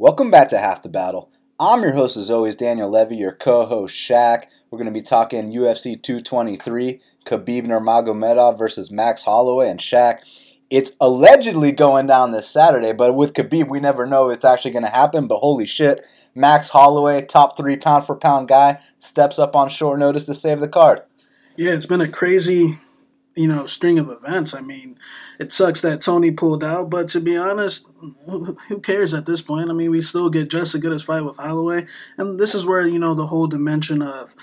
Welcome back to Half the Battle. I'm your host, as always, Daniel Levy, your co host, Shaq. We're going to be talking UFC 223, Khabib Nurmagomedov versus Max Holloway and Shaq. It's allegedly going down this Saturday, but with Khabib, we never know if it's actually going to happen. But holy shit, Max Holloway, top three pound for pound guy, steps up on short notice to save the card. Yeah, it's been a crazy you know, string of events. I mean, it sucks that Tony pulled out, but to be honest, who cares at this point? I mean, we still get just as good as fight with Holloway, and this is where you know the whole dimension of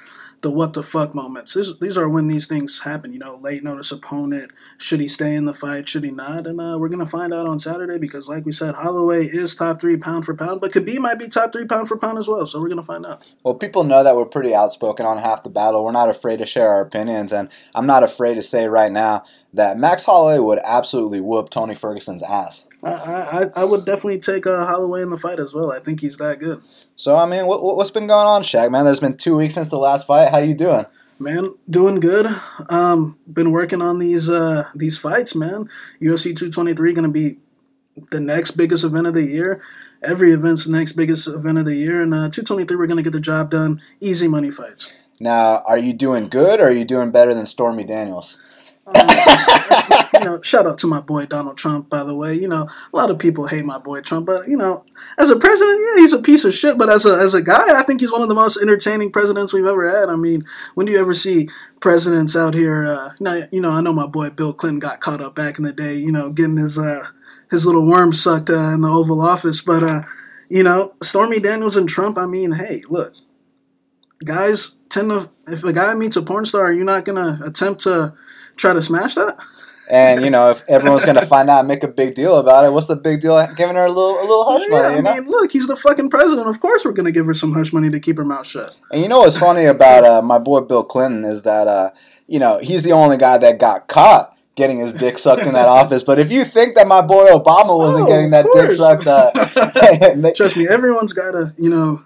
the what the fuck moments. This, these are when these things happen. You know, late notice opponent. Should he stay in the fight? Should he not? And uh, we're gonna find out on Saturday because, like we said, Holloway is top three pound for pound, but Khabib might be top three pound for pound as well. So we're gonna find out. Well, people know that we're pretty outspoken on half the battle. We're not afraid to share our opinions, and I'm not afraid to say right now that Max Holloway would absolutely whoop Tony Ferguson's ass. I, I, I would definitely take uh, Holloway in the fight as well. I think he's that good. So I mean, what what's been going on, Shaq? Man, there's been two weeks since the last fight. How you doing? Man, doing good. Um, been working on these uh these fights, man. UFC 223 gonna be the next biggest event of the year. Every event's the next biggest event of the year, and uh, 223 we're gonna get the job done. Easy money fights. Now, are you doing good, or are you doing better than Stormy Daniels? Um, you know, shout out to my boy Donald Trump, by the way. You know, a lot of people hate my boy Trump, but you know, as a president, yeah, he's a piece of shit. But as a as a guy, I think he's one of the most entertaining presidents we've ever had. I mean, when do you ever see presidents out here? Uh, now, you know, I know my boy Bill Clinton got caught up back in the day. You know, getting his uh, his little worm sucked uh, in the Oval Office, but uh, you know, Stormy Daniels and Trump. I mean, hey, look, guys tend to if a guy meets a porn star, you're not gonna attempt to try to smash that. And you know, if everyone's gonna find out, and make a big deal about it. What's the big deal? Giving her a little, a little hush yeah, money. You know? I mean, look, he's the fucking president. Of course, we're gonna give her some hush money to keep her mouth shut. And you know what's funny about uh, my boy Bill Clinton is that uh, you know he's the only guy that got caught getting his dick sucked in that office. But if you think that my boy Obama wasn't oh, getting that course. dick sucked, uh, trust me, everyone's got to you know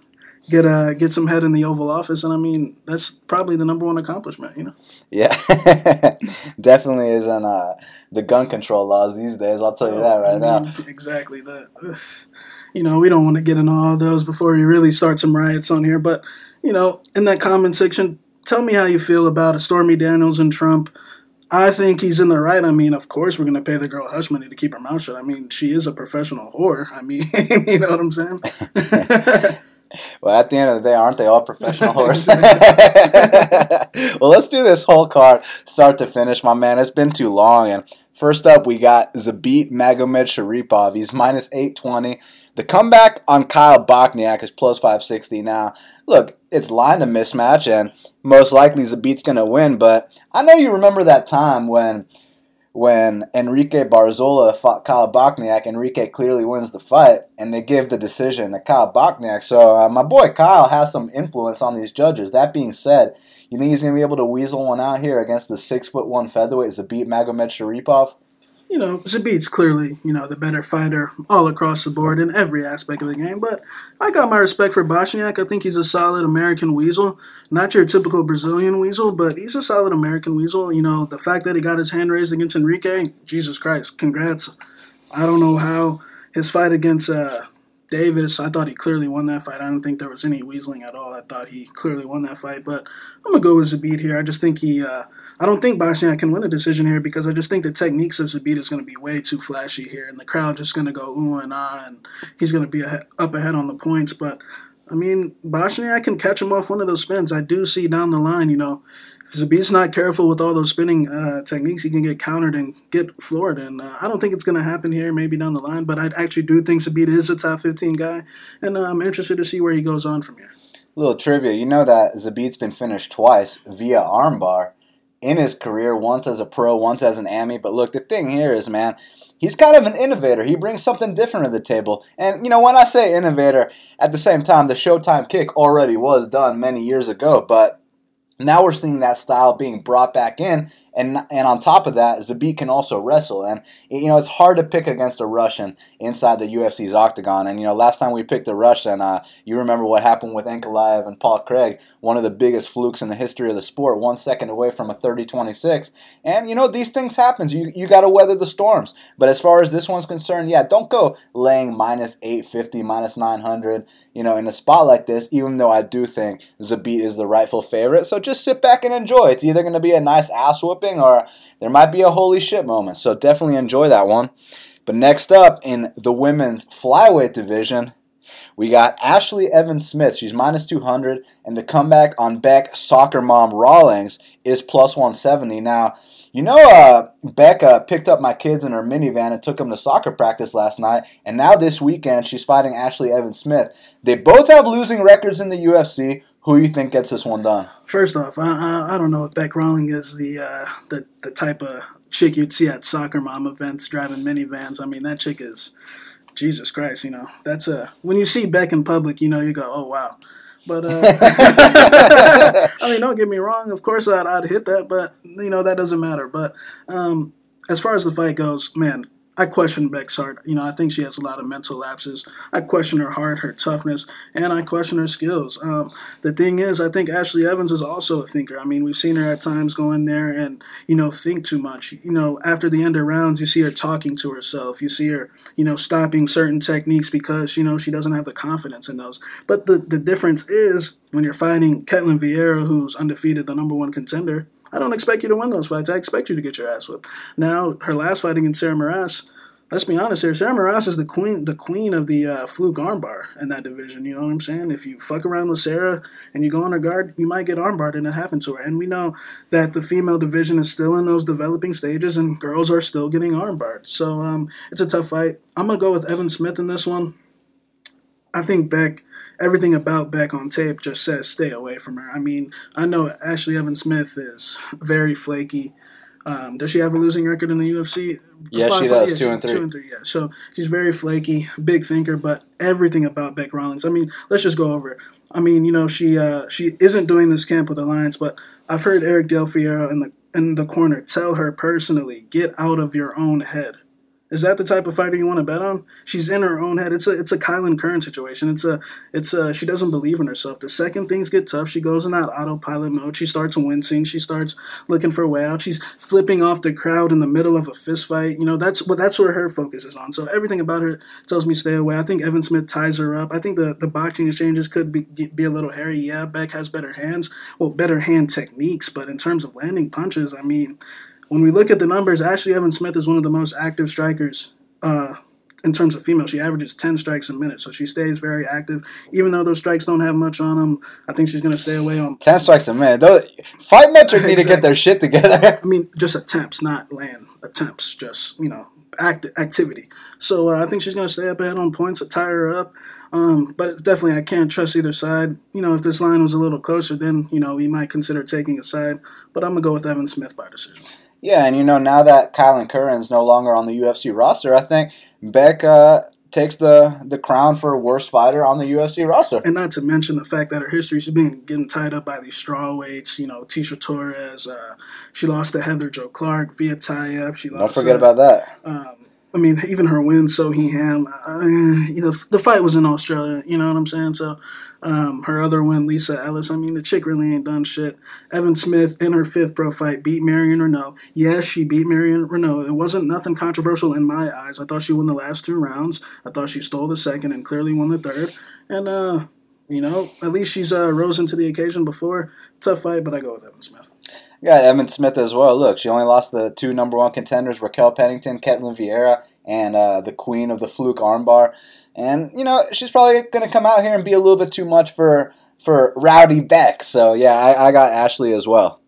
get uh get some head in the Oval Office, and I mean that's probably the number one accomplishment, you know. Yeah, definitely isn't uh, the gun control laws these days. I'll tell you that right I mean, now. Exactly that. You know, we don't want to get into all those before we really start some riots on here, but you know, in that comment section, tell me how you feel about Stormy Daniels and Trump. I think he's in the right. I mean, of course, we're going to pay the girl hush money to keep her mouth shut. I mean, she is a professional whore. I mean, you know what I'm saying? Well, at the end of the day, aren't they all professional horses? well, let's do this whole card start to finish, my man. It's been too long. And first up, we got Zabit Magomedsharipov. He's minus 820. The comeback on Kyle Bochniak is plus 560 now. Look, it's line a mismatch, and most likely Zabit's going to win. But I know you remember that time when when Enrique Barzola fought Kyle Bochniak, Enrique clearly wins the fight, and they give the decision to Kyle Bochniak. So uh, my boy Kyle has some influence on these judges. That being said, you think he's going to be able to weasel one out here against the six foot one featherweight Zabit Magomedsharipov? You know, Zabit's clearly, you know, the better fighter all across the board in every aspect of the game. But I got my respect for Bochniak. I think he's a solid American weasel. Not your typical Brazilian weasel, but he's a solid American weasel. You know, the fact that he got his hand raised against Enrique, Jesus Christ, congrats. I don't know how his fight against uh, Davis, I thought he clearly won that fight. I don't think there was any weaseling at all. I thought he clearly won that fight. But I'm going to go with Zabit here. I just think he. Uh, I don't think Bochniak can win a decision here because I just think the techniques of Zabit is going to be way too flashy here, and the crowd just going to go ooh and ah, and he's going to be up ahead on the points. But I mean, Bochniak can catch him off one of those spins. I do see down the line, you know, if Zabit's not careful with all those spinning uh, techniques, he can get countered and get floored. And uh, I don't think it's going to happen here, maybe down the line. But I actually do think Zabit is a top 15 guy, and uh, I'm interested to see where he goes on from here. Little trivia, you know that Zabit's been finished twice via armbar in his career, once as a pro, once as an AMI. But look, the thing here is, man, he's kind of an innovator. He brings something different to the table. And, you know, when I say innovator, at the same time, the Showtime kick already was done many years ago. But now we're seeing that style being brought back in. And, and on top of that, Zabit can also wrestle. And, you know, it's hard to pick against a Russian inside the UFC's octagon. And, you know, last time we picked a Russian, uh, you remember what happened with Ankalaev and Paul Craig, one of the biggest flukes in the history of the sport, one second away from a 30 26. And, you know, these things happen. You, you got to weather the storms. But as far as this one's concerned, yeah, don't go laying minus 850, minus 900, you know, in a spot like this, even though I do think Zabit is the rightful favorite. So just sit back and enjoy. It's either going to be a nice ass whooping or there might be a holy shit moment. So definitely enjoy that one. But next up in the women's flyweight division, we got Ashlee Evans Smith. She's minus 200, and the comeback on Bec Soccer Mom Rawlings is plus 170. Now, you know, uh, Becca picked up my kids in her minivan and took them to soccer practice last night, and now this weekend she's fighting Ashlee Evans Smith. They both have losing records in the UFC. Who do you think gets this one done? First off, I, I, I don't know if Bec Rawling is the, uh, the the type of chick you'd see at soccer mom events driving minivans. I mean, that chick is Jesus Christ. You know, that's a when you see Bec in public, you know, you go, oh wow. But uh, I mean, don't get me wrong. Of course, I'd, I'd hit that, but you know that doesn't matter. But um, as far as the fight goes, man, I question Bec's heart. You know, I think she has a lot of mental lapses. I question her heart, her toughness, and I question her skills. Um, the thing is, I think Ashlee Evans is also a thinker. I mean, we've seen her at times go in there and, you know, think too much. You know, after the end of rounds, you see her talking to herself. You see her, you know, stopping certain techniques because, you know, she doesn't have the confidence in those. But the, the difference is when you're fighting Ketlen Vieira, who's undefeated, the number one contender, I don't expect you to win those fights. I expect you to get your ass whipped. Now, her last fight against Sarah Moras, let's be honest here. Sarah Moras is the queen, the queen of the uh, fluke armbar in that division. You know what I'm saying? If you fuck around with Sarah and you go on her guard, you might get armbarred, and it happened to her. And we know that the female division is still in those developing stages, and girls are still getting armbarred. So um, it's a tough fight. I'm gonna go with Evan Smith in this one. I think Bec, everything about Bec on tape just says stay away from her. I mean, I know Ashlee Evan Smith is very flaky. Um, does she have a losing record in the UFC? Yeah, Five she does. Two and three. Two and three, yeah. So she's very flaky, big thinker, but everything about Bec Rawlings. I mean, let's just go over it. I mean, you know, she uh, she isn't doing this camp with Alliance, but I've heard Eric Del Fierro in the in the corner tell her personally, get out of your own head. Is that the type of fighter you want to bet on? She's in her own head. It's a it's a Kailin Curran situation. It's a it's a she doesn't believe in herself. The second things get tough, she goes in that autopilot mode. She starts wincing. She starts looking for a way out. She's flipping off the crowd in the middle of a fist fight. You know that's what that's where her focus is on. So everything about her tells me stay away. I think Evan Smith ties her up. I think the the boxing exchanges could be be a little hairy. Yeah, Bec has better hands, well better hand techniques, but in terms of landing punches, I mean when we look at the numbers, Ashlee Evan Smith is one of the most active strikers uh, in terms of female. She averages 10 strikes a minute, so she stays very active. Even though those strikes don't have much on them, I think she's going to stay away on. Ten strikes a minute. Those, fight metric need to get their shit together. I mean, just attempts, not land attempts, just, you know, act, activity. So uh, I think she's going to stay up ahead on points, to tie her up. Um, but it's definitely, I can't trust either side. You know, if this line was a little closer, then, you know, we might consider taking a side. But I'm going to go with Evan Smith by decision. Yeah, and you know now that Kailin Curran's no longer on the UFC roster, I think Bec uh, takes the the crown for worst fighter on the UFC roster. And not to mention the fact that her history, she's been getting tied up by these straw weights. You know, Tecia Torres. Uh, she lost to Heather Jo Clark via tie up. She lost. Don't forget about that. Um, I mean, even her win, Seohee Ham. Uh, you know, the fight was in Australia. You know what I'm saying? So, um, her other win, Lisa Ellis. I mean, the chick really ain't done shit. Evan Smith in her fifth pro fight beat Marion Reneau. Yes, she beat Marion Reneau. It wasn't nothing controversial in my eyes. I thought she won the last two rounds. I thought she stole the second and clearly won the third. And uh, you know, at least she's uh, risen to the occasion before. Tough fight, but I go with Evan Smith. Yeah, Evan Smith as well. Look, she only lost the two number one contenders, Raquel Pennington, Ketlen Vieira, and uh, the queen of the fluke armbar. And, you know, she's probably going to come out here and be a little bit too much for, for Rowdy Bec. So, yeah, I, I got Ashlee as well.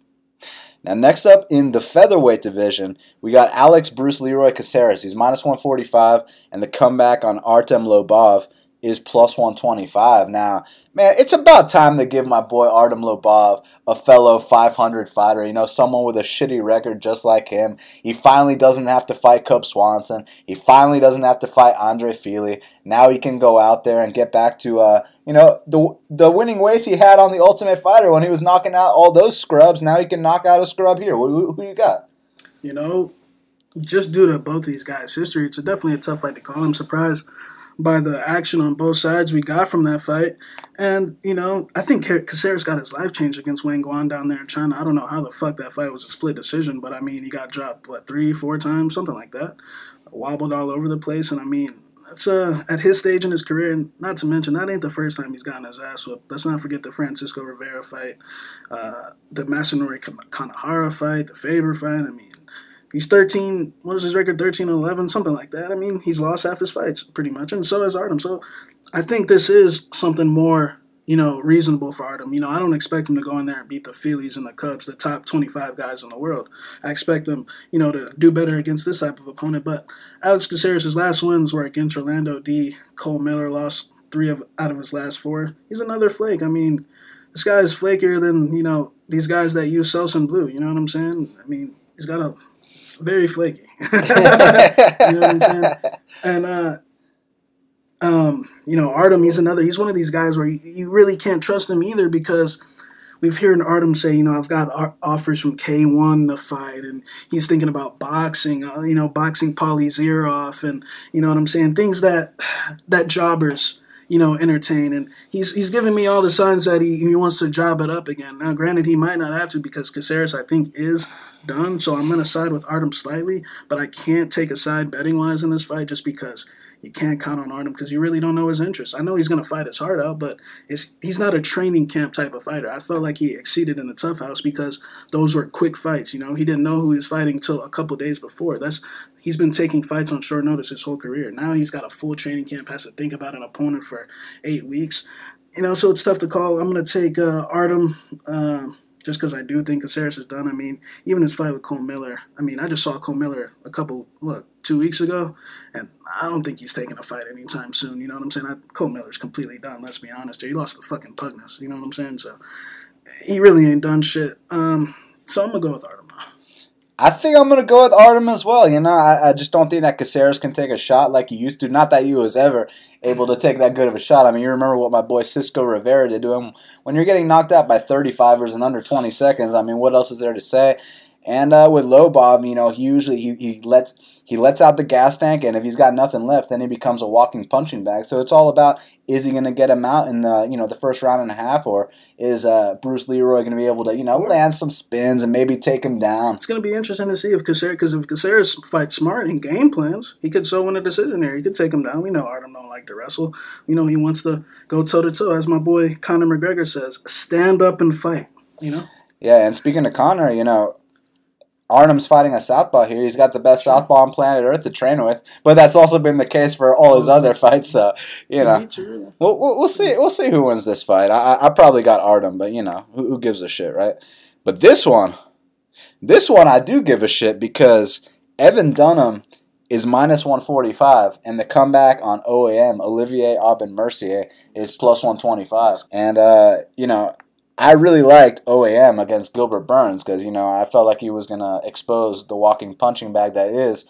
Now, next up in the featherweight division, we got Alex Bruce Leroy Caceres. He's minus 145, and the comeback on Artem Lobov is plus 125. Now, man, it's about time to give my boy Artem Lobov a fellow 500 fighter. You know, someone with a shitty record just like him. He finally doesn't have to fight Cub Swanson. He finally doesn't have to fight Andre Fili. Now he can go out there and get back to, uh, you know, the the winning ways he had on the Ultimate Fighter when he was knocking out all those scrubs. Now he can knock out a scrub here. Who, who you got? You know, just due to both these guys' history, it's definitely a tough fight to call. I'm surprised by the action on both sides we got from that fight. And, you know, I think Caceres got his life changed against Wang Guan down there in China. I don't know how the fuck that fight was a split decision, but I mean, he got dropped, what, three, four times, something like that. Wobbled all over the place. And I mean, that's uh, at his stage in his career, and not to mention, that ain't the first time he's gotten his ass whooped. Let's not forget the Francisco Rivera fight, uh, the Masanori Kanehara fight, the Faber fight. I mean, He's 13, what is his record? 13 and 11, something like that. I mean, he's lost half his fights pretty much, and so has Artem. So I think this is something more, you know, reasonable for Artem. You know, I don't expect him to go in there and beat the Phillies and the Cubs, the top 25 guys in the world. I expect him, you know, to do better against this type of opponent. But Alex Caceres' last wins were against Orlando D. Cole Miller lost three of out of his last four. He's another flake. I mean, this guy is flakier than, you know, these guys that use Selsun Blue. You know what I'm saying? I mean, he's got a very flaky. you know what I'm saying? And uh, um, you know, Artem, he's another. He's one of these guys where you, you really can't trust him either because we've heard Artem say, you know, I've got offers from K1 to fight, and he's thinking about boxing, uh, you know, boxing Paulie's ear off, and you know what I'm saying, things that that jobbers you know, entertain. And he's he's giving me all the signs that he, he wants to job it up again. Now, granted, he might not have to because Caceres, I think, is done. So I'm going to side with Artem slightly, but I can't take a side betting wise in this fight just because you can't count on Artem because you really don't know his interests. I know he's going to fight his heart out, but he's not a training camp type of fighter. I felt like he exceeded in the TUF house because those were quick fights. You know, he didn't know who he was fighting until a couple days before. That's he's been taking fights on short notice his whole career. Now he's got a full training camp, has to think about an opponent for eight weeks. You know, so it's tough to call. I'm going to take uh, Artem. Uh, just because I do think Caceres is done. I mean, even his fight with Cole Miller. I mean, I just saw Cole Miller a couple, what, two weeks ago, and I don't think he's taking a fight anytime soon. You know what I'm saying? I, Cole Miller's completely done. Let's be honest. Here, he lost the fucking pugness. You know what I'm saying? So he really ain't done shit. Um, so I'm gonna go with Artem. I think I'm gonna go with Artem as well. You know, I, I just don't think that Caceres can take a shot like he used to. Not that he was ever able to take that good of a shot. I mean, you remember what my boy Cisco Rivera did to him when you're getting knocked out by 35ers in under 20 seconds. I mean, what else is there to say? And uh, with Lobov, you know, he usually he, he lets he lets out the gas tank, and if he's got nothing left, then he becomes a walking punching bag. So it's all about is he going to get him out in the you know the first round and a half, or is uh, Bruce Leroy going to be able to you know land some spins and maybe take him down? It's going to be interesting to see if Caceres because if Caceres fights smart and game plans, he could so win a decision there. He could take him down. We know Artem don't like to wrestle. You know he wants to go toe to toe, as my boy Conor McGregor says, stand up and fight. You know. Yeah, and speaking of Conor, you know, Artem's fighting a southpaw here. He's got the best southpaw on planet Earth to train with, but that's also been the case for all his other fights. So you know, we'll, we'll see. We'll see who wins this fight. I, I probably got Artem, but you know, who, who gives a shit, right? But this one, this one, I do give a shit because Evan Dunham is minus 145, and the comeback on OAM, Olivier Aubin Mercier, is plus 125. And, uh, you know, I really liked OAM against Gilbert Burns because, you know, I felt like he was going to expose the walking punching bag that is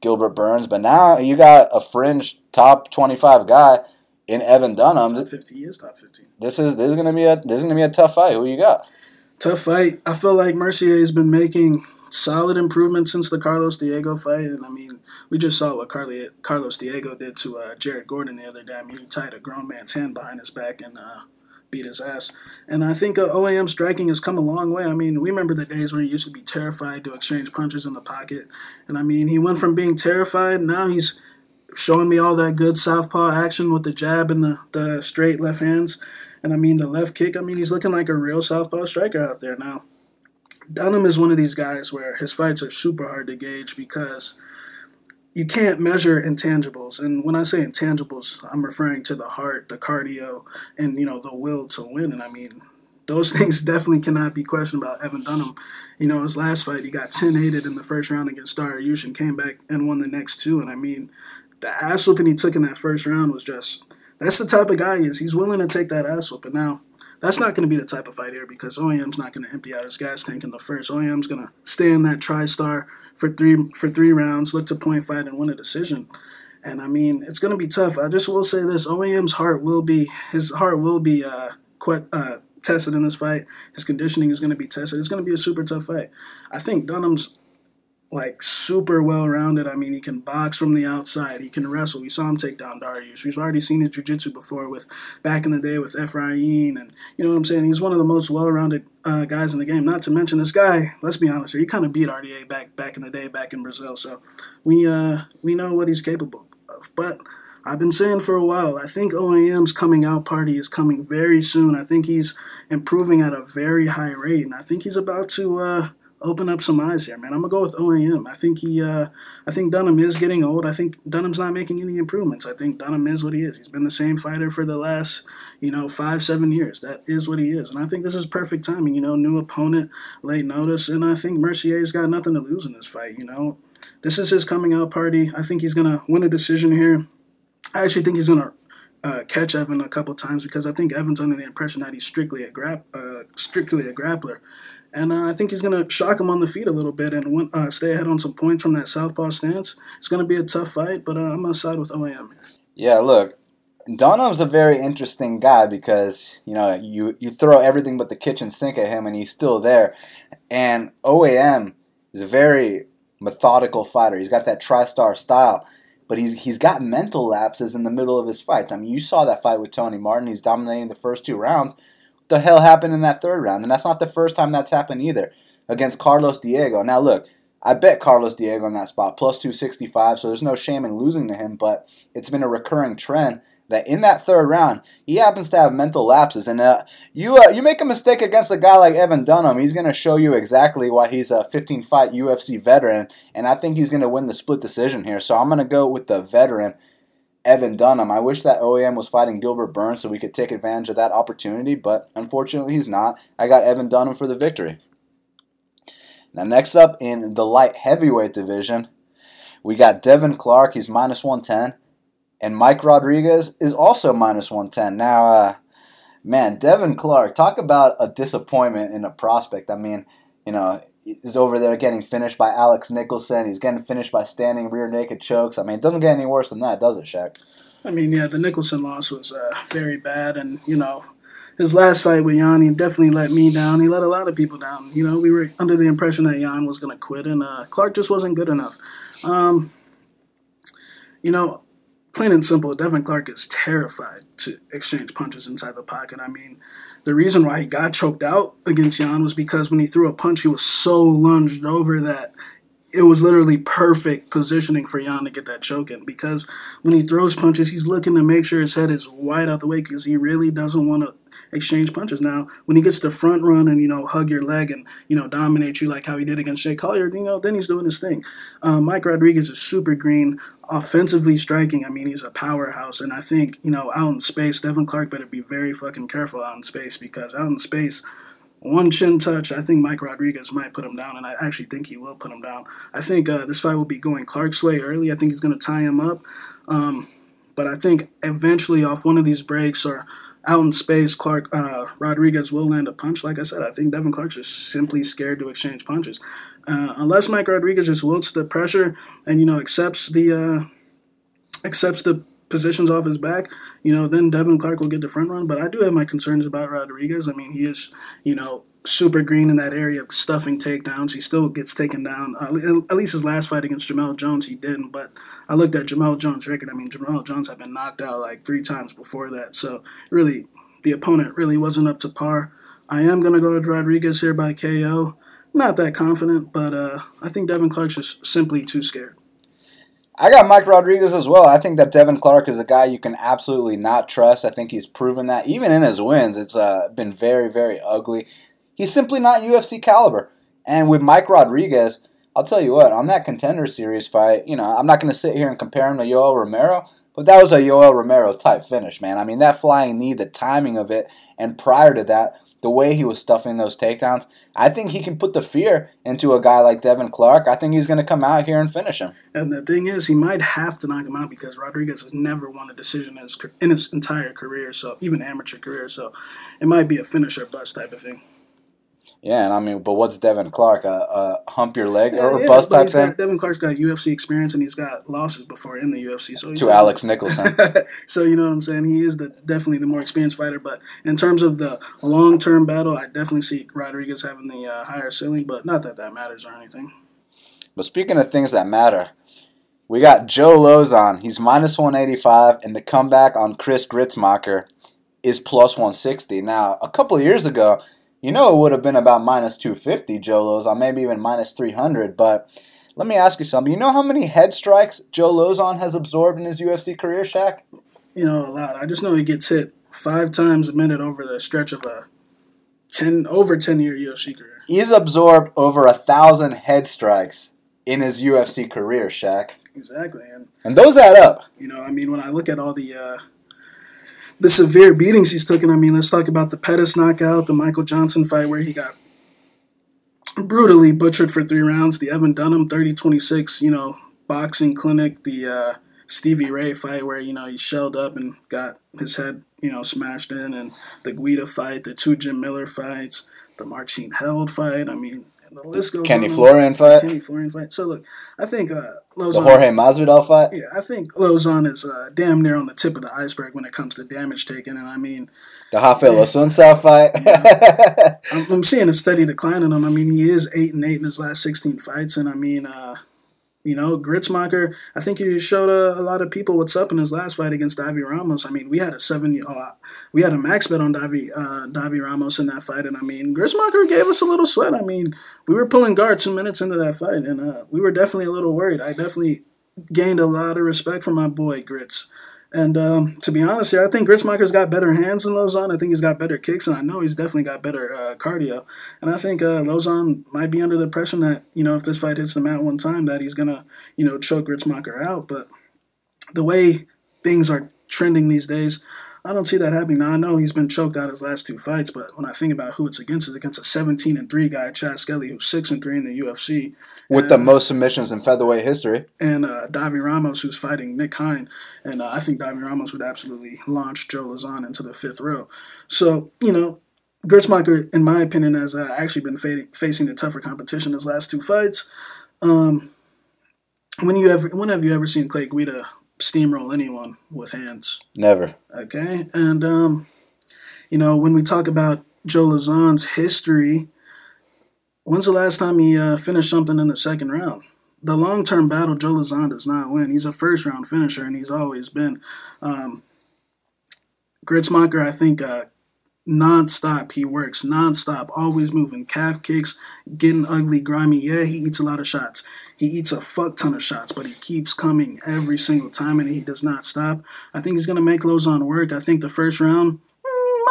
Gilbert Burns. But now you got a fringe top 25 guy in Evan Dunham. Top 50 is top 15. This is this is going to be a this is going to be a tough fight. Who you got? Tough fight. I feel like Mercier has been making solid improvements since the Carlos Diego fight. And I mean, we just saw what Carly, Carlos Diego did to uh, Jared Gordon the other day. I mean, he tied a grown man's hand behind his back and uh, beat his ass. And I think uh, OAM striking has come a long way. I mean, we remember the days where he used to be terrified to exchange punches in the pocket. And I mean, he went from being terrified, now he's showing me all that good southpaw action with the jab and the, the straight left hands. And I mean, the left kick, I mean, he's looking like a real southpaw striker out there now. Dunham is one of these guys where his fights are super hard to gauge because you can't measure intangibles. And when I say intangibles, I'm referring to the heart, the cardio, and you know the will to win. And I mean, those things definitely cannot be questioned about Evan Dunham. You know, his last fight, he got 10 aided in the first round against Dariush and came back and won the next two. And I mean, the ass whooping he took in that first round was just that's the type of guy he is. He's willing to take that ass whooping. Now, that's not going to be the type of fight here because OAM's not going to empty out his gas tank in the first. OAM's going to stay in that TriStar for three for three rounds, look to point fight and win a decision. And I mean, it's going to be tough. I just will say this: OAM's heart will be his heart will be uh, quite, uh, tested in this fight. His conditioning is going to be tested. It's going to be a super tough fight. I think Dunham's like super well rounded. I mean, he can box from the outside. He can wrestle. We saw him take down Dariush. We've already seen his jiu-jitsu before with back in the day with Efrain, and you know what I'm saying. He's one of the most well-rounded uh, guys in the game. Not to mention this guy. Let's be honest here. He kind of beat RDA back back in the day back in Brazil. So we uh we know what he's capable of. But I've been saying for a while, I think OAM's coming out party is coming very soon. I think he's improving at a very high rate, and I think he's about to. Uh, open up some eyes here, man. I'm gonna go with OAM. I think he, uh, I think Dunham is getting old. I think Dunham's not making any improvements. I think Dunham is what he is. He's been the same fighter for the last, you know, five, seven years. That is what he is, and I think this is perfect timing. You know, new opponent, late notice, and I think Mercier's got nothing to lose in this fight. You know, this is his coming out party. I think he's gonna win a decision here. I actually think he's gonna uh, catch Evan a couple times because I think Evan's under the impression that he's strictly a grap, uh, strictly a grappler, and uh, I think he's going to shock him on the feet a little bit and win, uh, stay ahead on some points from that southpaw stance. It's going to be a tough fight, but uh, I'm going to side with OAM. Yeah, look, Dunham's a very interesting guy because you know you you throw everything but the kitchen sink at him and he's still there, and OAM is a very methodical fighter. He's got that TriStar style, but he's he's got mental lapses in the middle of his fights. I mean, you saw that fight with Tony Martin. He's dominating the first two rounds the hell happened in that third round? And that's not the first time that's happened either against Carlos Diego. Now, look, I bet Carlos Diego in that spot, plus 265, so there's no shame in losing to him, but it's been a recurring trend that in that third round, he happens to have mental lapses. And uh, you uh, you make a mistake against a guy like Evan Dunham, he's going to show you exactly why he's a 15 fight UFC veteran, and I think he's going to win the split decision here. So I'm going to go with the veteran. Evan Dunham. I wish that OAM was fighting Gilbert Burns so we could take advantage of that opportunity, but unfortunately he's not. I got Evan Dunham for the victory. Now, next up in the light heavyweight division, we got Devin Clark. He's minus 110. And Mike Rodriguez is also minus 110. Now, uh, man, Devin Clark, talk about a disappointment in a prospect. I mean, you know, is over there getting finished by Alex Nicolson. He's getting finished by standing rear naked chokes. I mean, it doesn't get any worse than that, does it, Shaq? I mean, yeah, the Nicolson loss was uh, very bad, and you know, his last fight with he definitely let me down. He let a lot of people down. You know, we were under the impression that Jan was going to quit, and uh, Clark just wasn't good enough. Um, you know, plain and simple, Devin Clark is terrified to exchange punches inside the pocket. I mean, the reason why he got choked out against Jan was because when he threw a punch, he was so lunged over that it was literally perfect positioning for Jan to get that choke in. Because when he throws punches, he's looking to make sure his head is wide out the way because he really doesn't want to exchange punches. Now, when he gets the front run and you know hug your leg and you know dominate you like how he did against Jake Collier, you know then he's doing his thing. Um, Mike Rodriguez is super green, offensively striking. I mean he's a powerhouse, and I think you know out in space, Devin Clark better be very fucking careful out in space because out in space one chin touch, I think Mike Rodriguez might put him down, and I actually think he will put him down. I think uh, this fight will be going Clark's way early. I think he's going to tie him up. Um, but I think eventually, off one of these breaks or out in space, Clark uh, Rodriguez will land a punch. Like I said, I think Devin Clark's just simply scared to exchange punches. Uh, unless Mike Rodriguez just wilts the pressure and you know accepts the uh, accepts the positions off his back, you know, then Devin Clark will get the front run. But I do have my concerns about Rodriguez. I mean, he is you know super green in that area, of stuffing takedowns. He still gets taken down. Uh, at least his last fight against Jamel Jones, he didn't. But I looked at Jamel Jones' record. I mean, Jamel Jones had been knocked out like three times before that. So really, the opponent really wasn't up to par. I am going to go with Rodriguez here by KO. Not that confident, but uh, I think Devin Clark's just simply too scared. I got Mike Rodriguez as well. I think that Devin Clark is a guy you can absolutely not trust. I think he's proven that. Even in his wins, it's uh, been very, very ugly. He's simply not UFC caliber. And with Mike Rodriguez, I'll tell you what, on that contender series fight, you know, I'm not going to sit here and compare him to Yoel Romero, but that was a Yoel Romero type finish, man. I mean, that flying knee, the timing of it, and prior to that, the way he was stuffing those takedowns, I think he can put the fear into a guy like Devin Clark. I think he's going to come out here and finish him. And the thing is, he might have to knock him out because Rodriguez has never won a decision in his, entire career, so even amateur career. So it might be a finisher bust type of thing. Yeah, and I mean, but what's Devin Clark? A, hump your leg Yeah, or yeah, bust type thing? Devin Clark's got UFC experience and he's got losses before in the UFC. So he's To Alex Nicolson. so you know what I'm saying. He is the definitely the more experienced fighter. But in terms of the long term battle, I definitely see Rodriguez having the uh, higher ceiling. But not that that matters or anything. But speaking of things that matter, we got Joe Lauzon. He's minus 185, and the comeback on Chris Gruetzemacher is plus 160. Now, a couple of years ago, you know it would have been about minus 250, Joe Lauzon, maybe even minus 300. But let me ask you something. You know how many head strikes Joe Lauzon has absorbed in his UFC career, Shaq? You know a lot. I just know he gets hit five times a minute over the stretch of a ten over ten year UFC career. He's absorbed over a thousand head strikes in his UFC career, Shaq. Exactly, and And those add up. You know, I mean, when I look at all the uh, the severe beatings he's taken, I mean, let's talk about the Pettis knockout, the Michael Johnson fight where he got brutally butchered for three rounds, the Evan Dunham 30-26, you know, boxing clinic, the uh, Stevie Ray fight where, you know, he shelled up and got his head, you know, smashed in, and the Guida fight, the two Jim Miller fights, the Marcin Held fight. I mean, the list goes Kenny. Florian fight, Kenny Florian fight. So, look, I think uh, the Jorge Masvidal fight. Yeah, I think Lauzon is uh, damn near on the tip of the iceberg when it comes to damage taken, and I mean, The Rafael Osunsa fight. I'm, I'm seeing a steady decline in him. I mean, he is eight and eight in his last 16 fights, and I mean, uh, you know, Gruetzemacher. I think he showed a, a lot of people what's up in his last fight against Davi Ramos. I mean, we had a seven, uh, we had a max bet on Davi uh, Davi Ramos in that fight, and I mean, Gruetzemacher gave us a little sweat. I mean, we were pulling guard two minutes into that fight, and uh, we were definitely a little worried. I definitely gained a lot of respect for my boy Grits. And um, to be honest here, I think Gruetzemacher's got better hands than Lauzon. I think he's got better kicks, and I know he's definitely got better uh, cardio. And I think uh, Lauzon might be under the impression that, you know, if this fight hits the mat one time, that he's going to, you know, choke Gruetzemacher out. But the way things are trending these days, I don't see that happening. Now, I know he's been choked out his last two fights, but when I think about who it's against, it's against a 17 and 3 guy, Chas Skelly, who's 6 and 3 in the UFC with the most submissions in featherweight history. and uh, Davi Ramos, who's fighting Nick Hein. And uh, I think Davi Ramos would absolutely launch Joe Lauzon into the fifth row. So, you know, Gruetzemacher, in my opinion, has uh, actually been fa- facing the tougher competition his last two fights. Um, when you ever, when have you ever seen Clay Guida steamroll anyone with hands? Never. Okay, and um, you know when we talk about Joe Lauzon's history, when's the last time he uh, finished something in the second round? The long term battle, Joe Lauzon does not win. He's a first round finisher, and he's always been. Um, Gruetzemacher, I think, uh, nonstop. He works nonstop, always moving, calf kicks, getting ugly, grimy. Yeah, he eats a lot of shots. He eats a fuck ton of shots, but he keeps coming every single time, and he does not stop. I think he's gonna make Lauzon work. I think the first round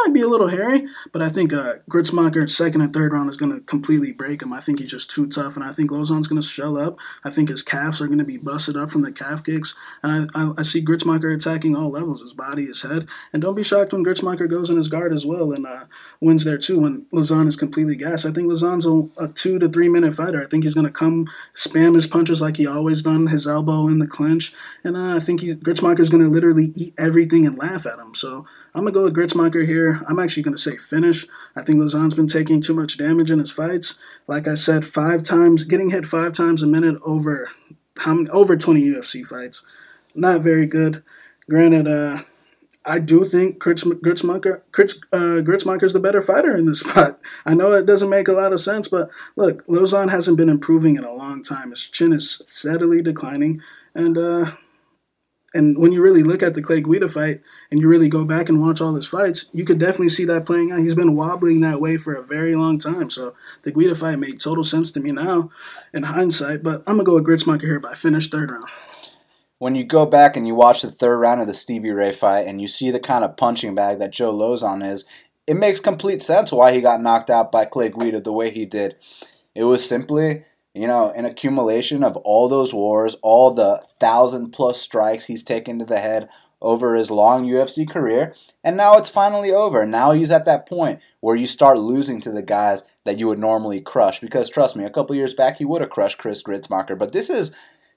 might be a little hairy, but I think uh, Gruetzemacher's second and third round is gonna completely break him. I think he's just too tough, and I think Lauzon's gonna shell up. I think his calves are gonna be busted up from the calf kicks, and I, I, I see Gruetzemacher attacking all levels, his body, his head, and don't be shocked when Gruetzemacher goes in his guard as well and uh, wins there too when Lauzon is completely gassed. I think Lauzon's a, a two to three minute fighter. I think he's gonna come spam his punches like he always done, his elbow in the clinch, and uh, I think he, Gruetzemacher's gonna literally eat everything and laugh at him. So I'm gonna go with Gruetzemacher here. I'm actually gonna say finish. I think Lauzon's been taking too much damage in his fights. Like I said, five times, getting hit five times a minute over how many, over 20 UFC fights. Not very good. Granted, uh, I do think Gritz, Gruetzemacher, Gritz, uh, the better fighter in this spot. I know it doesn't make a lot of sense, but look, Lauzon hasn't been improving in a long time. His chin is steadily declining, and uh, and when you really look at the Clay Guida fight and you really go back and watch all his fights, you could definitely see that playing out. He's been wobbling that way for a very long time. So the Guida fight made total sense to me now in hindsight, but I'm going to go with Gruetzemacher here by finish third round. When you go back and you watch the third round of the Stevie Ray fight and you see the kind of punching bag that Joe Lauzon is, it makes complete sense why he got knocked out by Clay Guida the way he did. It was simply you know, an accumulation of all those wars, all the thousand plus strikes he's taken to the head over his long UFC career, and now it's finally over. Now he's at that point where you start losing to the guys that you would normally crush. Because trust me, a couple years back he would have crushed Chris Gruetzemacher, but this is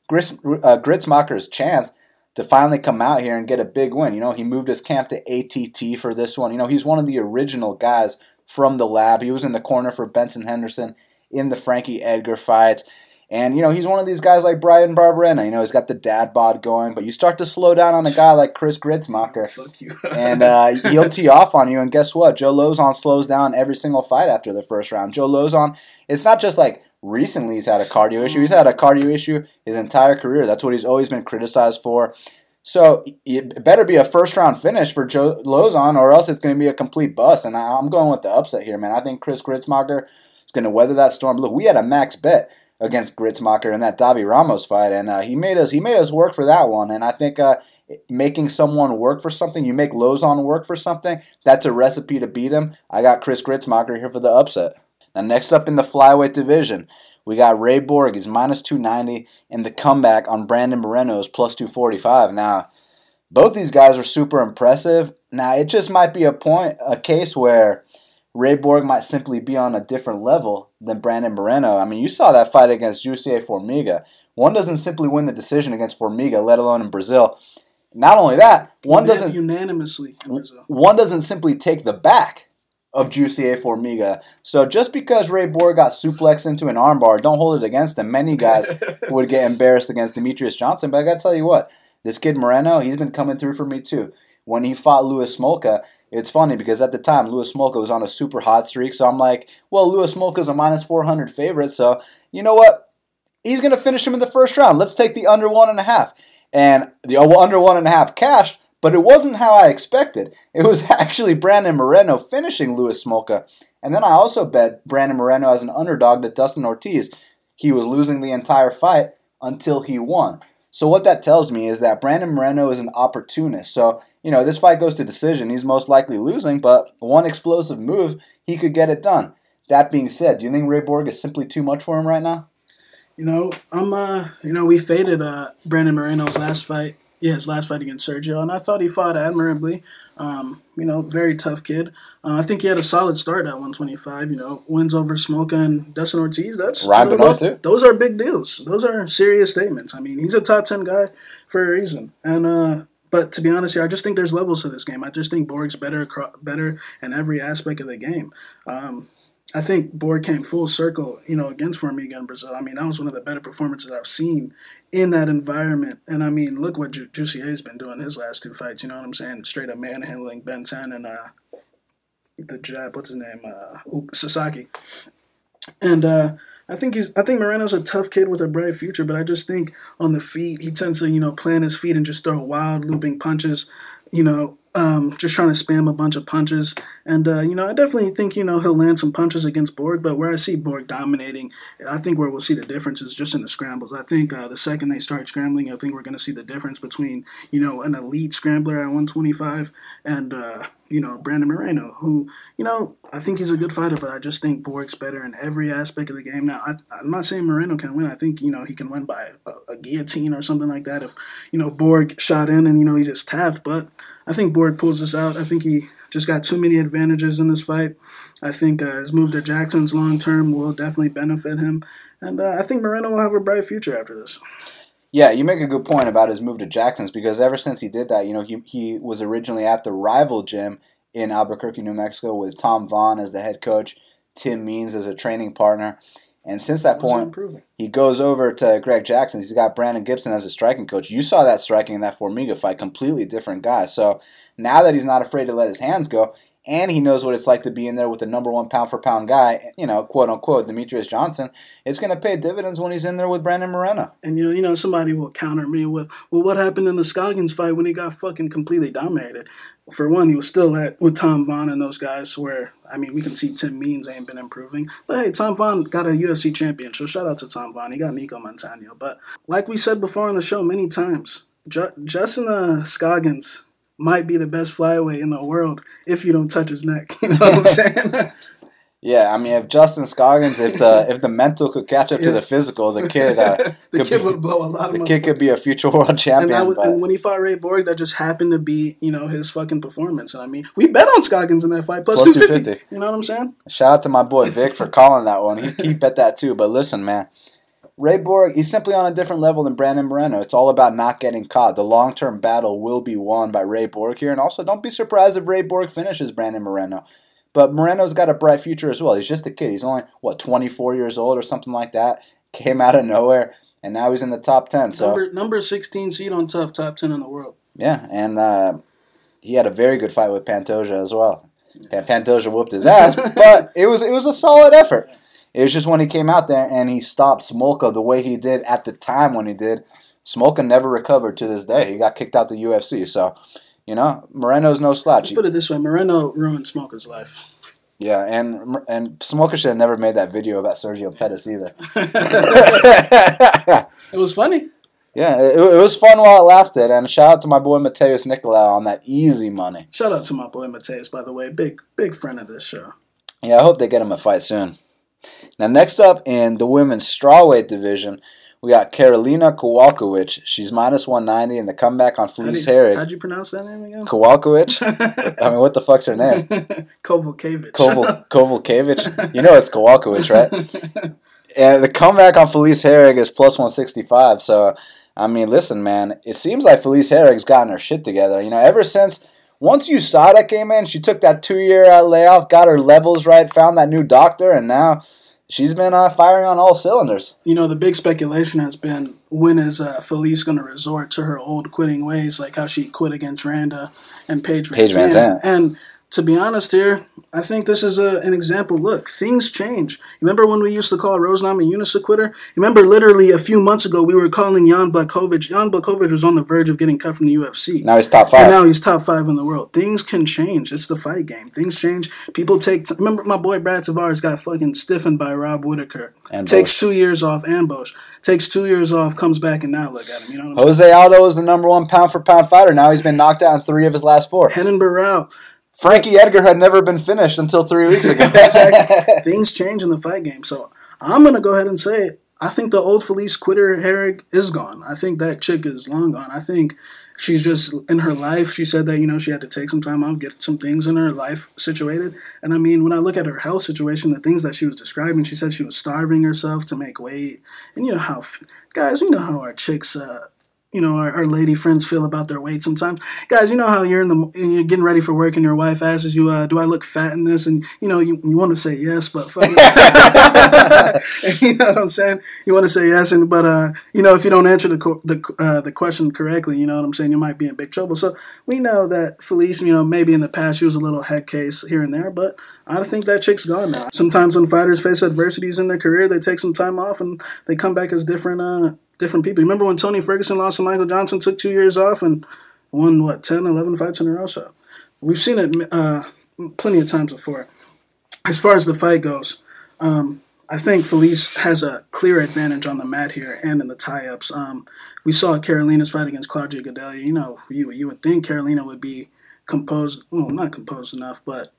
Chris, uh, Gruetzemacher's chance to finally come out here and get a big win. You know, he moved his camp to ATT for this one. You know, he's one of the original guys from the lab. He was in the corner for Benson Henderson in the Frankie Edgar fight. And, you know, he's one of these guys like Bryan Barberena. You know, he's got the dad bod going, but you start to slow down on a guy like Chris Gruetzemacher. Fuck you. and uh, he'll tee off on you. And guess what? Joe Lauzon slows down every single fight after the first round. Joe Lauzon, it's not just like recently he's had a cardio issue. He's had a cardio issue his entire career. That's what he's always been criticized for. So it better be a first round finish for Joe Lauzon, or else it's going to be a complete bust. And I'm going with the upset here, man. I think Chris Gruetzemacher is going to weather that storm. Look, we had a max bet against Gruetzemacher in that Davi Ramos fight, and uh, he made us he made us work for that one. And I think uh, making someone work for something, you make Lauzon work for something, that's a recipe to beat him. I got Chris Gruetzemacher here for the upset. Now next up in the flyweight division, we got Ray Borg. He's minus 290, and the comeback on Brandon Moreno is plus 245. Now, both these guys are super impressive. Now it just might be a point, a case where Ray Borg might simply be on a different level than Brandon Moreno. I mean, you saw that fight against Jussier Formiga. One doesn't simply win the decision against Formiga, let alone in Brazil. Not only that, one doesn't unanimously. One doesn't simply take the back of Jussier Formiga. So just because Ray Borg got suplexed into an armbar, don't hold it against him. Many guys would get embarrassed against Demetrious Johnson, but I gotta tell you what, this kid Moreno, he's been coming through for me too. When he fought Louis Smolka, it's funny because at the time Louis Smolka was on a super hot streak, so I'm like, well, Louis Smolka's a minus 400 favorite, so you know what? He's gonna finish him in the first round. Let's take the under one and a half, and the uh, under one and a half cash. But it wasn't how I expected. It was actually Brandon Moreno finishing Louis Smolka, and then I also bet Brandon Moreno as an underdog to Dustin Ortiz. He was losing the entire fight until he won. So what that tells me is that Brandon Moreno is an opportunist. So, you know, this fight goes to decision. He's most likely losing, but one explosive move, he could get it done. That being said, do you think Ray Borg is simply too much for him right now? You know, I'm uh you know, we faded uh Brandon Moreno's last fight. Yeah, his last fight against Sergio, and I thought he fought admirably. Um, you know, very tough kid. Uh, I think he had a solid start at 125. You know, wins over Smolka and Dustin Ortiz. That's Ryan you know, those, too. those are big deals. Those are serious statements. I mean, he's a top 10 guy for a reason. And uh, but to be honest here, I just think there's levels to this game. I just think Borg's better, better in every aspect of the game. Um, I think Borg came full circle, you know, against Formiga in Brazil. I mean, that was one of the better performances I've seen in that environment. And I mean, look what Ju- Jussier's been doing his last two fights. You know what I'm saying? Straight up manhandling Ben 10 and uh, the jab. What's his name? Uh, Sasaki. And uh, I think he's. I think Moreno's a tough kid with a bright future, but I just think on the feet he tends to, you know, plant his feet and just throw wild looping punches. You know, um, just trying to spam a bunch of punches. And, uh, you know, I definitely think, you know, he'll land some punches against Borg, but where I see Borg dominating, I think where we'll see the difference is just in the scrambles. I think uh, the second they start scrambling, I think we're going to see the difference between, you know, an elite scrambler at 125 and, uh, you know, Brandon Moreno, who, you know, I think he's a good fighter, but I just think Borg's better in every aspect of the game. Now, I, am not saying Moreno can win. I think, you know, he can win by a, a, guillotine or something like that if, you know, Borg shot in and, you know, he just tapped. But I think Borg pulls this out. I think he just got too many advantages in this fight. I think uh, his move to Jackson's long term will definitely benefit him. And uh, I think Moreno will have a bright future after this. Yeah, you make a good point about his move to Jackson's because ever since he did that, you know, he, he was originally at the rival gym in Albuquerque, New Mexico, with Tom Vaughn as the head coach, Tim Means as a training partner. And since that point, improving. he goes over to Greg Jackson. He's got Brandon Gibson as a striking coach. You saw that striking in that Formiga fight, completely different guy. So now that he's not afraid to let his hands go, and he knows what it's like to be in there with the number one pound for pound guy, you know, quote unquote, Demetrious Johnson. It's going to pay dividends when he's in there with Brandon Moreno. And you know, somebody will counter me with, well, what happened in the Scoggins fight when he got fucking completely dominated? For one, he was still at with Tom Vaughn and those guys. Where I mean, we can see Tim Means ain't been improving, but hey, Tom Vaughn got a UFC champion, so shout out to Tom Vaughn. He got Nicco Montaño, but like we said before on the show many times, Justin uh, Scoggins might be the best flyweight in the world if you don't touch his neck. You know what I'm saying? Yeah, I mean, if Justin Scoggins, if the if the mental could catch up to the physical, the kid, uh, the could kid be- would blow a lot of the kid could be a future world And, champion. that was, and when he fought Ray Borg, that just happened to be, you know, his fucking performance. And I mean, we bet on Scoggins in that fight, plus, Plus 250. 250. You know what I'm saying? Shout out to my boy Vic for calling that one. He he bet that too. But listen, man, Ray Borg, he's simply on a different level than Brandon Moreno. It's all about not getting caught. The long term battle will be won by Ray Borg here, and also don't be surprised if Ray Borg finishes Brandon Moreno. But Moreno's got a bright future as well. He's just a kid. He's only what 24 years old or something like that. Came out of nowhere, and now he's in the top 10. So Number number 16 seed on TUF, top 10 in the world. yeah, and uh, he had a very good fight with Pantoja as well. Pan- Pantoja whooped his ass, but it was it was a solid effort. It was just when he came out there and he stopped Smolka the way he did at the time when he did. Smolka never recovered to this day. He got kicked out the UFC. So, you know, Moreno's no slouch. Let's put it this way Moreno ruined Smoker's life. Yeah, and and Smolka should have never made that video about Sergio Pettis either. It was funny. yeah, it, it was fun while it lasted. And shout out to my boy Matheus Nicolau on that easy money. Shout out to my boy Matheus, by the way. Big, big friend of this show. Yeah, I hope they get him a fight soon. Now, next up in the women's strawweight division, we got Karolina Kowalkiewicz. She's minus 190 in the comeback on Felice Herrig. How'd you pronounce that name again? Kowalkiewicz? I mean, what the fuck's her name? Kovalkiewicz. Koval, Kovalkiewicz? You know it's Kowalkiewicz, right? And the comeback on Felice Herrig is plus 165. So, I mean, listen, man, it seems like Felice Herrig's gotten her shit together. You know, ever since once USADA came in, she took that two year uh, layoff, got her levels right, found that new doctor, and now she's been uh, firing on all cylinders. you know, the big speculation has been when is uh, Felice going to resort to her old quitting ways, like how she quit against Randa and Paige Van Paige Zandt. Zandt. And to be honest here, I think this is a, an example. Look, things change. Remember when we used to call Rose Namajunas a quitter? Remember literally a few months ago we were calling Jan Błachowicz. Jan Błachowicz was on the verge of getting cut from the UFC. Now he's top And five. now he's top five in the world. Things can change. It's the fight game. Things change. People take. T- Remember, my boy Brad Tavares got fucking stiffened by Rob Whittaker. And takes Bosch. two years off. Ambush. Takes two years off. Comes back and now look at him. You know what I'm Jose Aldo is the number one pound for pound fighter. Now he's been knocked out in three of his last four. saying? Henan Barral. Frankie Edgar had never been finished until three weeks ago. Exactly. Things change in the fight game. So I'm gonna go ahead and say it. I think the old Felice quitter Herrig is gone. I think that chick is long gone. I think she's just in her life. She said that you know she had to take some time off, get some things in her life situated. And I mean, when I look at her health situation, the things that she was describing, she said she was starving herself to make weight. And you know how, guys, we know how our chicks. Uh, you know, our, our lady friends feel about their weight sometimes. Guys, you know how you're in the you're getting ready for work and your wife asks you, uh, "Do I look fat in this?" And you know, you, you want to say yes, but fuck you know what I'm saying? You want to say yes, and but uh, you know, if you don't answer the co- the uh, the question correctly, you know what I'm saying, you might be in big trouble. So we know that Felice, you know, maybe in the past she was a little head case here and there, but I think that chick's gone now. Sometimes when fighters face adversities in their career, they take some time off and they come back as different uh different people. Remember when Tony Ferguson lost to Michael Johnson, took two years off and won what 10, 11 fights in a row. So we've seen it uh, plenty of times before. As far as the fight goes, um, I think Felice has a clear advantage on the mat here and in the tie-ups. Um, we saw Karolina's fight against Claudia Gadelha. You know, you you would think Karolina would be composed, well, not composed enough, but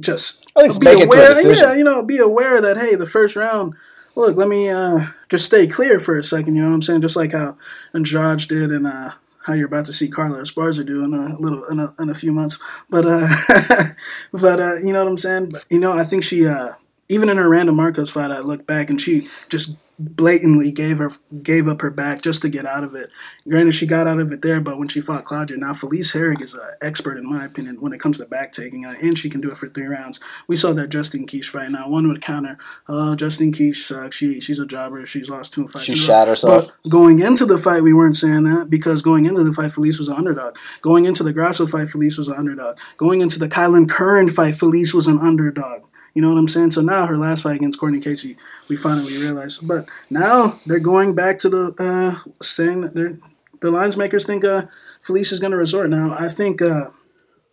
just be make it to a aware. Yeah, you know, be aware that hey, the first round. Look, let me uh, just stay clear for a second. You know what I'm saying? Just like how Andrade did, and uh, how you're about to see Carla Esparza do in a little in a, in a few months. But uh, but uh, you know what I'm saying? But, you know, I think she uh, even in her Randa Markos fight, I look back and she just blatantly gave her gave up her back just to get out of it. Granted, she got out of it there, but when she fought Claudia, now Felice Herrig is an expert in my opinion when it comes to back taking, uh, and she can do it for three rounds. We saw that Justine Kish fight. Now one would counter, "Oh, Justine Kish sucks. She she's a jobber. She's lost two fights." She in a row." shot herself. But going into the fight, we weren't saying that because going into the fight, Felice was an underdog. Going into the Grasso fight, Felice was an underdog. Going into the Kailin Curran fight, Felice was an underdog. You know what I'm saying? So now her last fight against Courtney Casey, we finally realized. But now they're going back to the uh, saying that they're the lines makers think uh, Felice is going to resort. Now I think uh,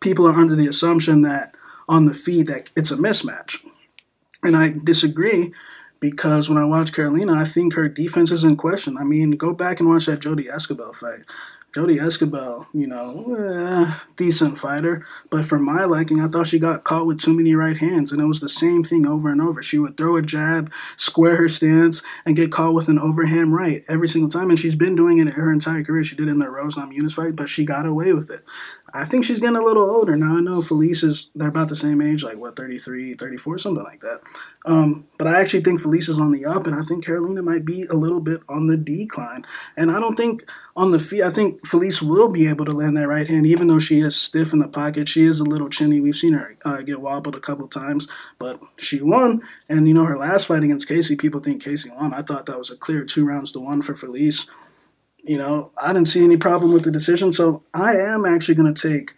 people are under the assumption that on the feed that it's a mismatch, and I disagree because when I watch Karolina, I think her defense is in question. I mean, go back and watch that Jodie Esquibel fight. Jodie Esquibel, you know, eh, decent fighter, but for my liking, I thought she got caught with too many right hands, and it was the same thing over and over. She would throw a jab, square her stance, and get caught with an overhand right every single time, and she's been doing it her entire career. She did it in the Rose Namajunas fight, but she got away with it. I think she's getting a little older now. I know Felice is they're about the same age, like what 33, 34, something like that. Um, but I actually think Felice is on the up, and I think Karolina might be a little bit on the decline. And I don't think on the feet, I think Felice will be able to land that right hand, even though she is stiff in the pocket. She is a little chinny. We've seen her uh, get wobbled a couple times, but she won. And you know her last fight against Casey, people think Casey won. I thought that was a clear two rounds to one for Felice you know, I didn't see any problem with the decision. So I am actually going to take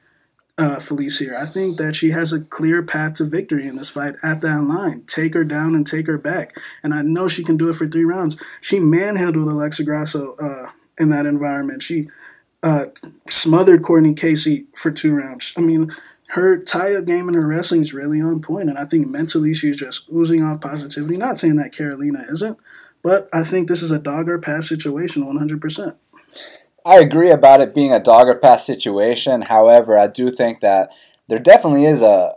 uh, Felice here. I think that she has a clear path to victory in this fight at that line. Take her down and take her back. And I know she can do it for three rounds. She manhandled Alexa Grasso uh, in that environment. She uh, smothered Courtney Casey for two rounds. I mean, her tie-up game and her wrestling is really on point, and I think mentally she's just oozing off positivity. Not saying that Karolina isn't, but I think this is a dog or pass situation 100%. I agree about it being a dog or pass situation. However, I do think that there definitely is a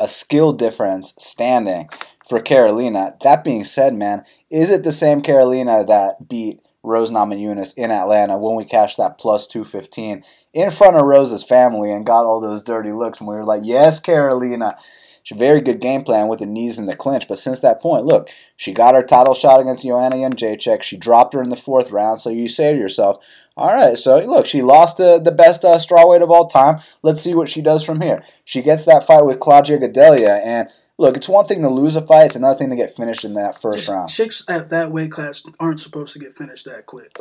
a skill difference standing for Karolina. That being said, man, is it the same Karolina that beat Rose Namajunas in Atlanta when we cashed that plus 215 in front of Rose's family and got all those dirty looks and we were like, yes, Karolina. She very good game plan with the knees in the clinch, but since that point, look, she got her title shot against Joanna Jędrzejczyk. She dropped her in the fourth round. So you say to yourself, all right, so look, she lost to the best uh, strawweight of all time. Let's see what she does from here. She gets that fight with Claudia Gadelha, and look, it's one thing to lose a fight; it's another thing to get finished in that first round. Chicks at that weight class aren't supposed to get finished that quick.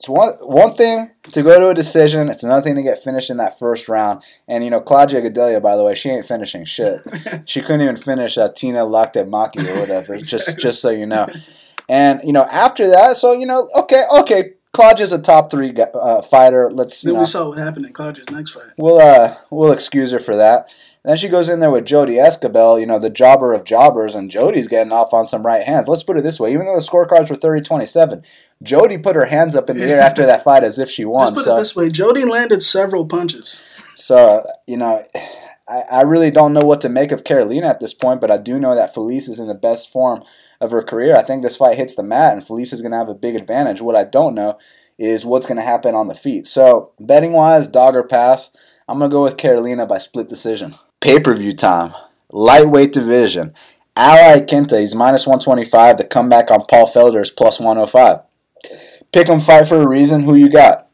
It's one one thing to go to a decision. It's another thing to get finished in that first round. And you know, Claudia Gadelha, by the way, she ain't finishing shit. she couldn't even finish uh, Tina Maki or whatever. exactly. Just just so you know. And you know, after that, so you know, okay, okay, Claudia's a top three uh, fighter. Let's. Then know, we saw what happened in Claudia's next fight. We'll uh we'll excuse her for that. Then she goes in there with Jodie Esquibel, you know, the jobber of jobbers, and Jodie's getting off on some right hands. Let's put it this way: even though the scorecards were 30-27, Jodie put her hands up in the air after that fight as if she won. Just put so, it this way: Jodie landed several punches. So you know, I, I really don't know what to make of Karolina at this point, but I do know that Felice is in the best form of her career. I think this fight hits the mat, and Felice is going to have a big advantage. What I don't know is what's going to happen on the feet. So betting wise, dog or pass, I'm going to go with Karolina by split decision. Pay per view time, lightweight division. Al Iaquinta, he's minus 125. The comeback on Paul Felder is plus 105 pick them fight for a reason. Who you got?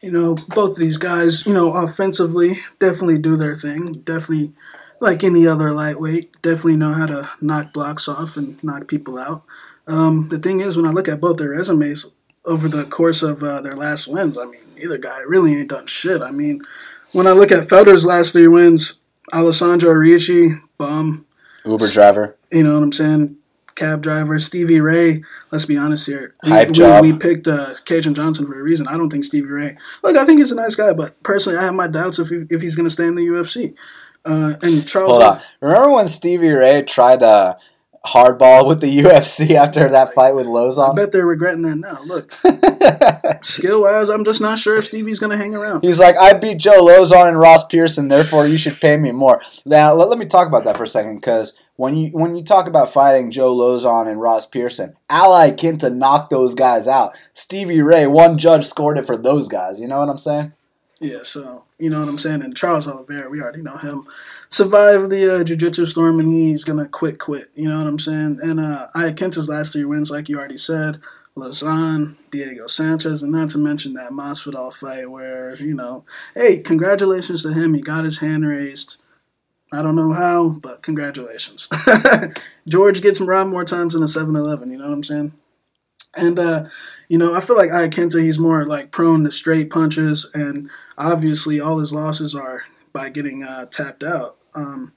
You know, both of these guys, you know, offensively definitely do their thing. Definitely, like any other lightweight, definitely know how to knock blocks off and knock people out. Um, the thing is, when I look at both their resumes over the course of uh, their last wins, I mean, either guy really ain't done shit. I mean, when I look at Felder's last three wins, Alessandro Ricci, bum. Uber driver. You know what I'm saying? cab driver, Stevie Ray. Let's be honest here. We, Hype we, job. we picked uh, Kajan Johnson for a reason. I don't think Stevie Ray. Look, I think he's a nice guy, but personally, I have my doubts if he, if he's going to stay in the UFC. Uh, and Charles. Hold on. Remember when Stevie Ray tried to hardball with the UFC after that fight with Lauzon? I bet they're regretting that now. Look, skill wise, I'm just not sure if Stevie's going to hang around. He's like, I beat Joe Lauzon and Ross Pearson, therefore you should pay me more. Now, let, let me talk about that for a second because when you when you talk about fighting Joe Lauzon and Ross Pearson, Al Iaquinta knocked those guys out. Stevie Ray, one judge scored it for those guys. You know what I'm saying? Yeah, so you know what I'm saying. And Charles Oliveira, we already know him, survived the uh, jiu-jitsu storm, and he's gonna quit, quit. You know what I'm saying? And uh, Iaquinta's last three wins, like you already said, Lauzon, Diego Sanchez, and not to mention that Masvidal fight, where you know, hey, congratulations to him. He got his hand raised I don't know how, but congratulations. George gets robbed more times than a 7 Eleven, you know what I'm saying? And, uh, you know, I feel like Iaquinta, he's more like prone to straight punches, and obviously all his losses are by getting uh, tapped out. Um,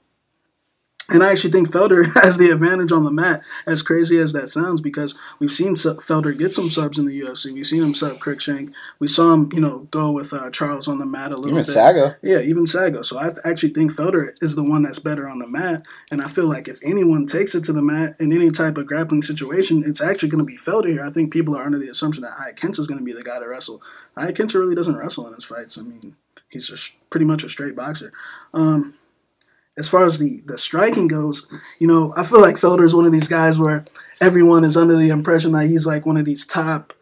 And I actually think Felder has the advantage on the mat, as crazy as that sounds, because we've seen Felder get some subs in the UFC. We've seen him sub Cruikshank. We saw him, you know, go with uh, Charles on the mat a little even bit. Sago. Yeah, even Sago. So I actually think Felder is the one that's better on the mat. And I feel like if anyone takes it to the mat in any type of grappling situation, it's actually going to be Felder here. I think people are under the assumption that Iaquinta is going to be the guy to wrestle. Iaquinta really doesn't wrestle in his fights. I mean, he's just pretty much a straight boxer. Um, as far as the the striking goes, you know, I feel like Felder is one of these guys where everyone is under the impression that he's like one of these top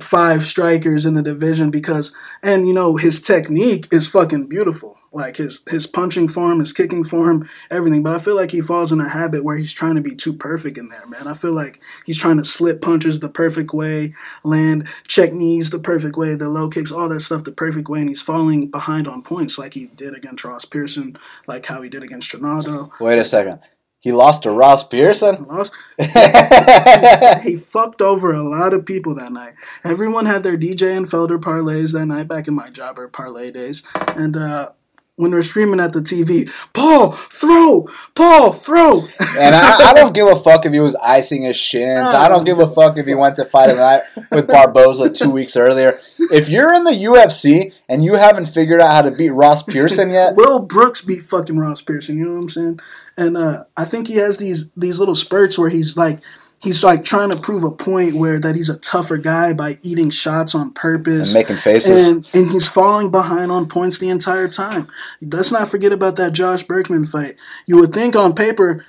five strikers in the division because and you know his technique is fucking beautiful like his his punching form his kicking form everything but i feel like he falls in a habit where he's trying to be too perfect in there man i feel like he's trying to slip punches the perfect way land check knees the perfect way the low kicks all that stuff the perfect way and he's falling behind on points like he did against ross pearson like how he did against Trinaldo. wait a second he lost to Ross Pearson. Lost. he fucked over a lot of people that night. Everyone had their DJ and Felder parlays that night back in my jobber parlay days, and uh, when they're screaming at the TV, Paul, throw, Paul, throw. and I, I, don't give a fuck if he was icing his shins. I don't give a fuck if he went to fight a night with Barboza two weeks earlier. If you're in the UFC and you haven't figured out how to beat Ross Pearson yet, Will Brooks beat fucking Ross Pearson. You know what I'm saying? And uh, I think he has these these little spurts where he's like he's like trying to prove a point where that he's a tougher guy by eating shots on purpose. And making faces. And, and he's falling behind on points the entire time. Let's not forget about that josh burkman fight. You would think on paper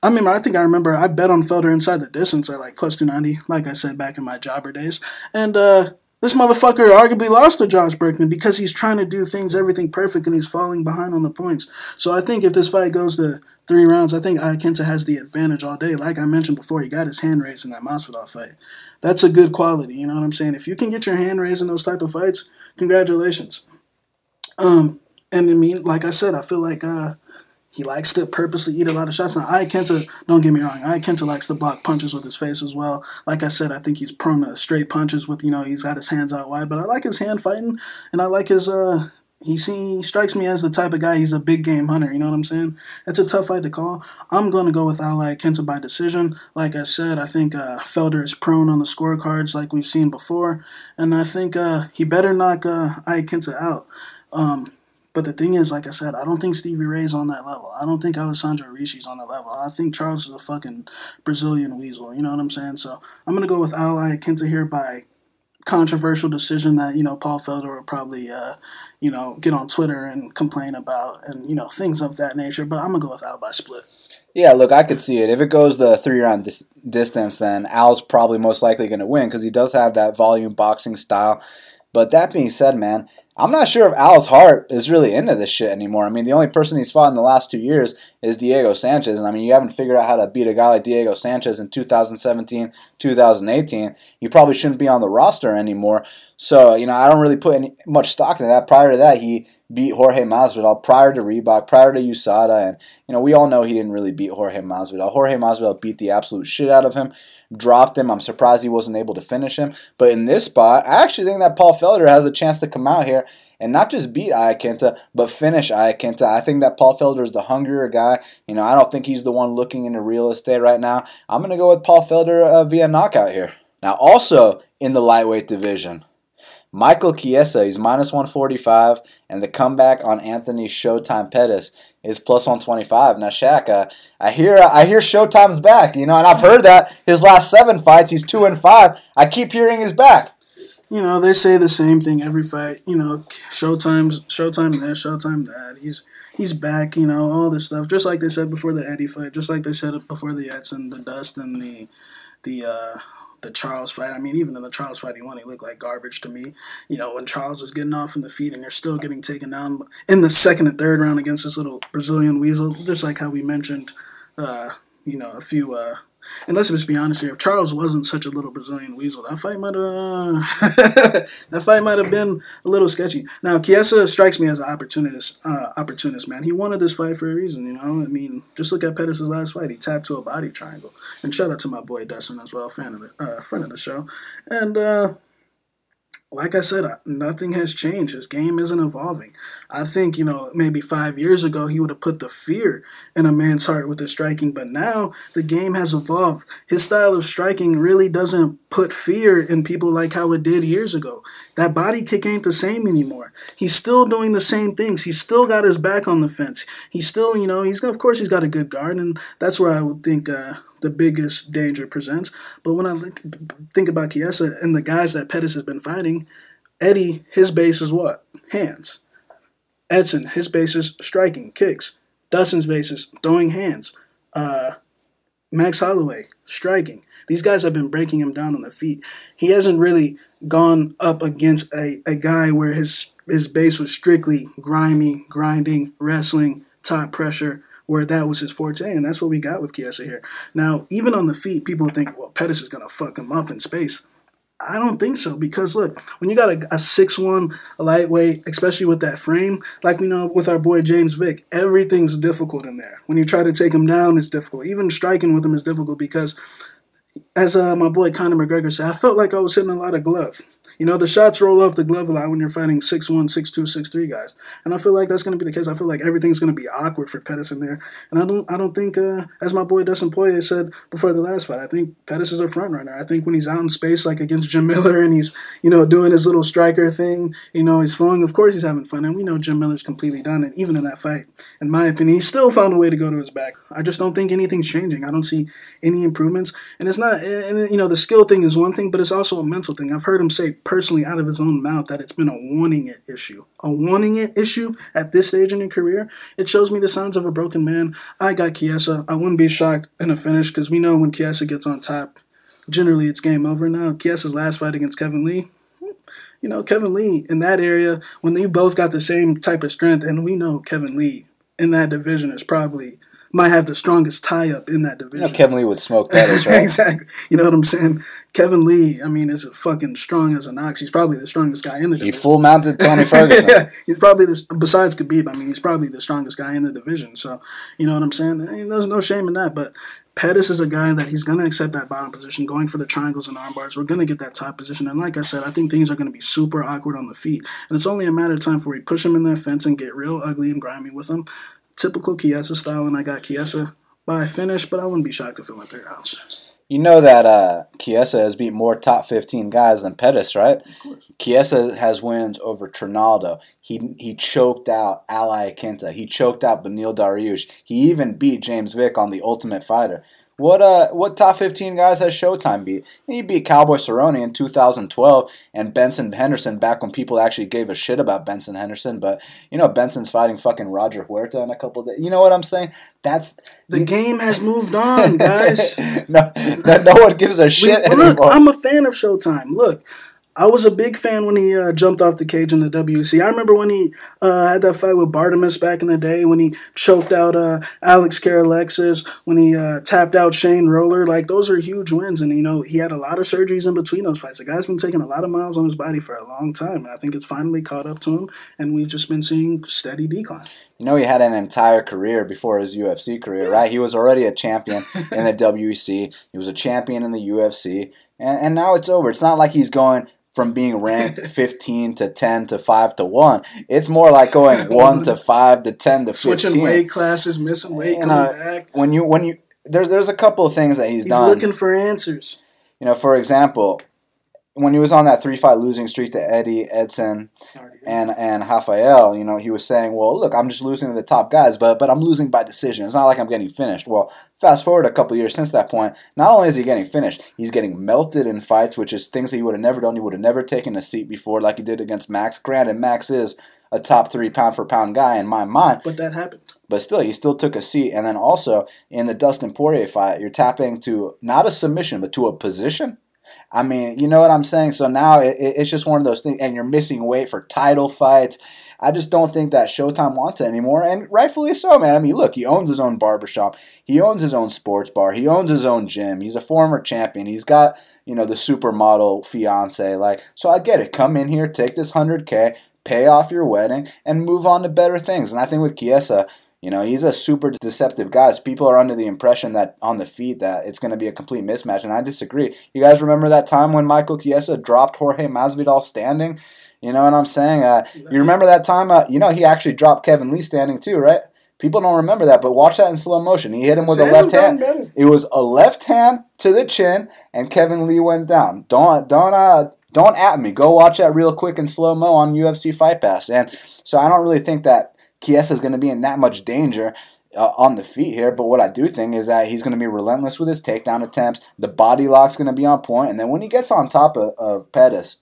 I mean, I think I remember I bet on Felder inside the distance at like plus 290, like I said back in my jobber days. And uh, this motherfucker arguably lost to Josh Burkman because he's trying to do things, everything perfect, and he's falling behind on the points. So I think if this fight goes to three rounds, I think Iaquinta has the advantage all day. Like I mentioned before, he got his hand raised in that Masvidal fight. That's a good quality, you know what I'm saying? If you can get your hand raised in those type of fights, congratulations. Um, and I mean, like I said, I feel like uh, he likes to purposely eat a lot of shots. Now, Iaquinta, don't get me wrong, Iaquinta likes to block punches with his face as well. Like I said, I think he's prone to straight punches with, you know, he's got his hands out wide. But I like his hand fighting, and I like his uh, he see, he strikes me as the type of guy. He's a big game hunter. You know what I'm saying? It's a tough fight to call. I'm gonna go with Al Iaquinta by decision. Like I said, I think uh, Felder is prone on the scorecards, like we've seen before, and I think uh, he better knock uh, Iaquinta out. Um, but the thing is, like I said, I don't think Stevie Ray's on that level. I don't think Alessandro Ricci's on that level. I think Charles is a fucking Brazilian weasel. You know what I'm saying? So I'm gonna go with Al Iaquinta here by controversial decision that you know Paul Felder would probably uh, you know get on Twitter and complain about and you know things of that nature. But I'm gonna go with Al by split. Yeah, look, I could see it. If it goes the three round dis- distance, then Al's probably most likely going to win because he does have that volume boxing style. But that being said, man, I'm not sure if Al's heart is really into this shit anymore. I mean, the only person he's fought in the last two years is Diego Sanchez. And I mean, you haven't figured out how to beat a guy like Diego Sanchez in 2017, 2018. You probably shouldn't be on the roster anymore. So, you know, I don't really put any, much stock into that. Prior to that, he beat Jorge Masvidal prior to Reebok, prior to USADA, and you know we all know he didn't really beat Jorge Masvidal. Jorge Masvidal beat the absolute shit out of him, dropped him. I'm surprised he wasn't able to finish him. But in this spot, I actually think that Paul Felder has a chance to come out here and not just beat Iaquinta, but finish Iaquinta. I think that Paul Felder is the hungrier guy. You know, I don't think he's the one looking into real estate right now. I'm going to go with Paul Felder uh, via knockout here. Now, also in the lightweight division, Michael Chiesa, he's minus 145, and the comeback on Anthony Showtime Pettis is plus 125. Now, Shaq, uh, I hear I hear Showtime's back, you know, and I've heard that his last seven fights, he's two and five. I keep hearing he's back. You know, they say the same thing every fight. You know, Showtime's Showtime this, Showtime that. He's he's back. You know, all this stuff. Just like they said before the Eddie fight, just like they said before the Edson, the Dust, and the the. uh the Charles fight. I mean, even in the Charles fight, he won. He looked like garbage to me. You know, when Charles was getting off in the feet and you're still getting taken down in the second and third round against this little Brazilian weasel, just like how we mentioned, uh, you know, a few uh, and let's just be honest here. If Charles wasn't such a little Brazilian weasel, that fight might have uh, that fight might have been a little sketchy. Now, Chiesa strikes me as an opportunist. Uh, opportunist man. He wanted this fight for a reason. You know, I mean, just look at Pettis' last fight. He tapped to a body triangle. And shout out to my boy Dustin as well, fan of the uh, friend of the show. And uh, like I said, nothing has changed. His game isn't evolving. I think, you know, maybe five years ago he would have put the fear in a man's heart with his striking, but now the game has evolved. His style of striking really doesn't put fear in people like how it did years ago. That body kick ain't the same anymore. He's still doing the same things. He's still got his back on the fence. He's still, you know, he's got, of course, he's got a good guard, and that's where I would think uh, the biggest danger presents. But when I think about Chiesa and the guys that Pettis has been fighting, Eddie, his base is what? Hands. Edson, his base is striking, kicks. Dustin's base is throwing hands. Uh, Max Holloway, striking. These guys have been breaking him down on the feet. He hasn't really gone up against a, a guy where his his base was strictly grimy, grinding, wrestling, top pressure, where that was his forte, and that's what we got with Chiesa here. Now, even on the feet, people think, well, Pettis is gonna fuck him up in space. I don't think so because look, when you got a, a six one a lightweight, especially with that frame, like we know with our boy James Vick, everything's difficult in there. When you try to take him down, it's difficult. Even striking with him is difficult because, as uh, my boy Conor McGregor said, I felt like I was hitting a lot of glove. You know, the shots roll off the glove a lot when you're fighting 6'1, 6'2, 6'3 guys. And I feel like that's going to be the case. I feel like everything's going to be awkward for Pettis in there. And I don't I don't think, uh, as my boy Dustin Poirier said before the last fight, I think Pettis is a front runner. I think when he's out in space, like against Jim Miller, and he's, you know, doing his little striker thing, you know, he's flowing, of course he's having fun. And we know Jim Miller's completely done. And even in that fight, in my opinion, he still found a way to go to his back. I just don't think anything's changing. I don't see any improvements. And it's not, and, you know, the skill thing is one thing, but it's also a mental thing. I've heard him say personally out of his own mouth that it's been a wanting it issue. A wanting it issue at this stage in your career, it shows me the signs of a broken man. I got Chiesa. I wouldn't be shocked in a finish because we know when Chiesa gets on top, generally it's game over. Now, Chiesa's last fight against Kevin Lee, you know, Kevin Lee in that area, when you both got the same type of strength, and we know Kevin Lee in that division is probably might have the strongest tie up in that division. You know, Kevin Lee would smoke that, right? exactly. You know what I'm saying? Kevin Lee, I mean, is a fucking strong as an ox. He's probably the strongest guy in the division. He full mounted Tony Ferguson. yeah, he's probably the besides Khabib. I mean, he's probably the strongest guy in the division. So, you know what I'm saying? There's no shame in that. But Pettis is a guy that he's going to accept that bottom position, going for the triangles and arm bars. We're going to get that top position. And like I said, I think things are going to be super awkward on the feet. And it's only a matter of time before we push him in that fence and get real ugly and grimy with him. Typical Chiesa style, and I got Chiesa by finish, but I wouldn't be shocked if it went third rounds. You know that uh, Chiesa has beat more top 15 guys than Pettis, right? Of course. Chiesa has wins over Trinaldo. He he choked out Al Iaquinta. He choked out Beneil Dariush. He even beat James Vick on The Ultimate Fighter. What uh what top 15 guys has Showtime beat? He beat Cowboy Cerrone in 2012 and Benson Henderson back when people actually gave a shit about Benson Henderson, but you know Benson's fighting fucking Roger Huerta in a couple days. You know what I'm saying? That's the game has moved on, guys. no, no, one gives a shit. Look, I'm a fan of Showtime. Look, I was a big fan when he uh, jumped off the cage in the WC. I remember when he uh, had that fight with Bartimus back in the day, when he choked out uh, Alex Karalexis, when he uh, tapped out Shane Roller. Like, those are huge wins. And, you know, he had a lot of surgeries in between those fights. The guy's been taking a lot of miles on his body for a long time. And I think it's finally caught up to him. And we've just been seeing steady decline. You know, he had an entire career before his UFC career, right? He was already a champion in the WEC. He was a champion in the UFC. And, and now it's over. It's not like he's going from being ranked 15 to 10 to 5 to 1. It's more like going 1 to 5 to 10 to 15. Switching weight classes, missing weight, and, coming uh, back. When you when you there's there's a couple of things that he's, he's done. He's looking for answers. You know, for example, when he was on that three fight losing streak to Eddie Edson and and Rafael, you know, he was saying, "Well, look, I'm just losing to the top guys, but but I'm losing by decision. It's not like I'm getting finished." Well, fast forward a couple years since that point, not only is he getting finished, he's getting melted in fights, which is things that he would have never done. He would have never taken a seat before, like he did against Max. Granted, Max is a top three pound for pound guy in my mind, but that happened. But still, he still took a seat. And then also in the Dustin Poirier fight, you're tapping to not a submission, but to a position I mean, you know what I'm saying? So now it, it's just one of those things, and you're missing weight for title fights. I just don't think that Showtime wants it anymore, and rightfully so, man. I mean, look, he owns his own barbershop, he owns his own sports bar, he owns his own gym, he's a former champion, he's got you know the supermodel fiance. Like, so I get it. Come in here, take this hundred k, pay off your wedding, and move on to better things. And I think with Chiesa, You know, he's a super deceptive guy. So people are under the impression that on the feet that it's going to be a complete mismatch, and I disagree. You guys remember that time when Michael Chiesa dropped Jorge Masvidal standing? You know what I'm saying? Uh, you remember that time? Uh, you know, he actually dropped Kevin Lee standing too, right? People don't remember that, but watch that in slow motion. He hit him with a left hand. It was a left hand to the chin, and Kevin Lee went down. Don't don't uh don't at me. Go watch that real quick in slow mo on UFC Fight Pass. And so I don't really think that Chiesa is going to be in that much danger. Uh, on the feet here, but what I do think is that he's going to be relentless with his takedown attempts. The body lock's going to be on point, and then when he gets on top of, of Pettis,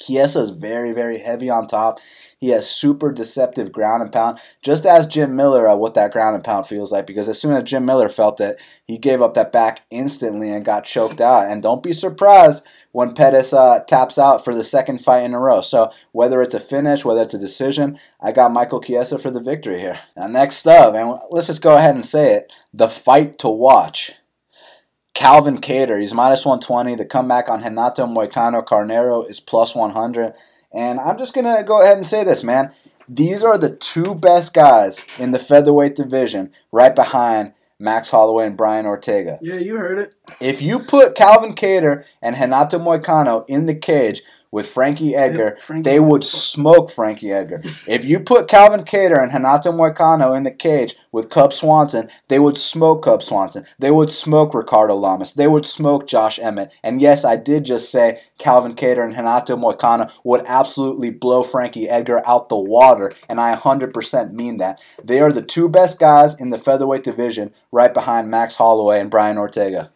Chiesa is very, very heavy on top. He has super deceptive ground and pound, just as Jim Miller, uh, what that ground and pound feels like. Because as soon as Jim Miller felt it, he gave up that back instantly and got choked out. And don't be surprised when Pettis uh, taps out for the second fight in a row. So whether it's a finish, whether it's a decision, I got Michael Chiesa for the victory here. Now next up, and let's just go ahead and say it: the fight to watch. Calvin Kattar, he's minus 120. The comeback on Renato Moicano Carnero is plus 100. And I'm just going to go ahead and say this, man. These are the two best guys in the featherweight division, right behind Max Holloway and Brian Ortega. Yeah, you heard it. If you put Calvin Kattar and Renato Moicano in the cage, with Frankie Edgar, Frankie they would smoke Frankie Edgar. if you put Calvin Kattar and Renato Moicano in the cage with Cub Swanson, they would smoke Cub Swanson. They would smoke Ricardo Lamas. They would smoke Josh Emmett. And yes, I did just say Calvin Kattar and Renato Moicano would absolutely blow Frankie Edgar out the water, and I 100% mean that. They are the two best guys in the featherweight division, right behind Max Holloway and Brian Ortega.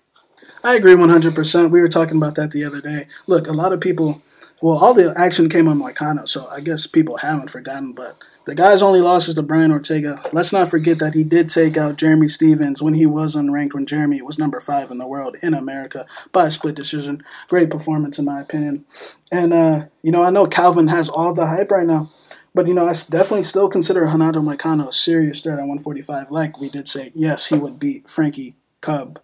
I agree 100%. We were talking about that the other day. Look, a lot of people well, all the action came on Moicano, so I guess people haven't forgotten. But the guy's only loss is to Brian Ortega. Let's not forget that he did take out Jeremy Stephens when he was unranked, when Jeremy was number five in the world in America by a split decision. Great performance, in my opinion. And, uh, you know, I know Calvin has all the hype right now. But, you know, I definitely still consider Renato Moicano a serious threat at 145. Like we did say, yes, he would beat Frankie, Cub,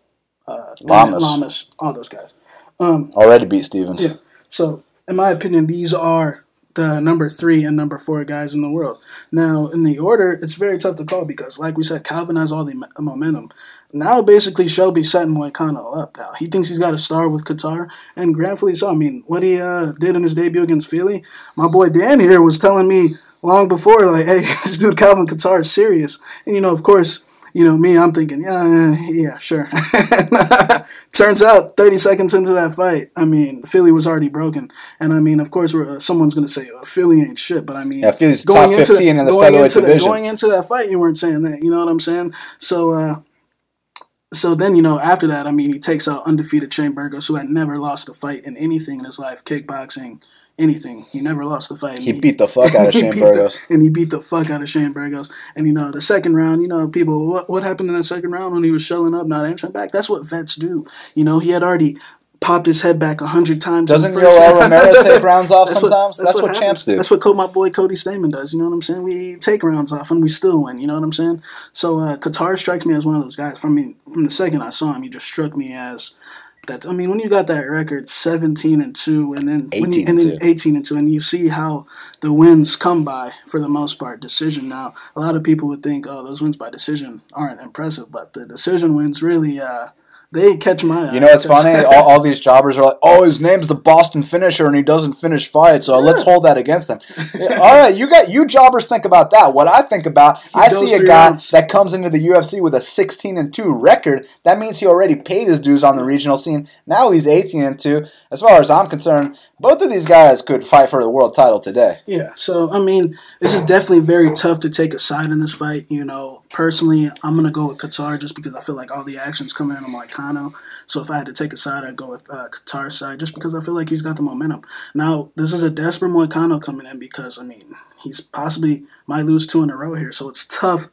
uh, Lamas. Lamas, all those guys. Um, Already beat Stevens. Yeah. So in my opinion, these are the number three and number four guys in the world. Now, in the order, it's very tough to call because, like we said, Calvin has all the momentum. Now, basically, Shelby's setting Moicano up. Now, he thinks he's got a star with Kattar, and granted, so. I mean, what he uh, did in his debut against Fili, my boy Dan here was telling me long before, like, hey, this dude Calvin Kattar is serious. And, you know, of course, you know, me, I'm thinking, yeah, yeah, sure. Turns out, 30 seconds into that fight, I mean, Fili was already broken. And I mean, of course, uh, someone's going to say, oh, Fili ain't shit. But I mean, yeah, Fili's going top 15 into, in the going into the, going into that fight, you weren't saying that. You know what I'm saying? So, uh, so then, you know, after that, I mean, he takes out undefeated Shane Burgos, who had never lost a fight in anything in his life, kickboxing, anything. He never lost the fight. He, beat the fuck out of Shane Burgos. The, and he beat the fuck out of Shane Burgos. And you know, the second round, you know, people, what, what happened in that second round when he was showing up, not answering back? That's what vets do. You know, he had already popped his head back a hundred times. Doesn't Yoel Romero take rounds off that's sometimes? What, that's, that's, what, what champs do. That's what my boy Cody Stamann does. You know what I'm saying? We take rounds off and we still win. You know what I'm saying? So uh, Kattar strikes me as one of those guys. From me, from the second I saw him, he just struck me as that I mean, when you got that record, seventeen and two, and then when you, and, then eighteen and two, and you see how the wins come by for the most part decision. Now, a lot of people would think, oh, those wins by decision aren't impressive, but the decision wins really uh, they catch my eye. You know, it's funny. all, all, these jobbers are like, "Oh, his name's the Boston Finisher, and he doesn't finish fights, so yeah. let's hold that against him." all right, you got you jobbers think about that. What I think about, he I see a guy rounds. that comes into the UFC with a 16 and two record. That means he already paid his dues on the regional scene. Now he's 18 and two. As far as I'm concerned, both of these guys could fight for the world title today. Yeah. So I mean, this is definitely very tough to take a side in this fight. You know, personally, I'm gonna go with Kattar just because I feel like all the action's coming in on Moicano. So if I had to take a side, I'd go with uh, Kattar's side just because I feel like he's got the momentum. Now, this is a desperate Moicano coming in because, I mean, he's possibly might lose two in a row here. So it's tough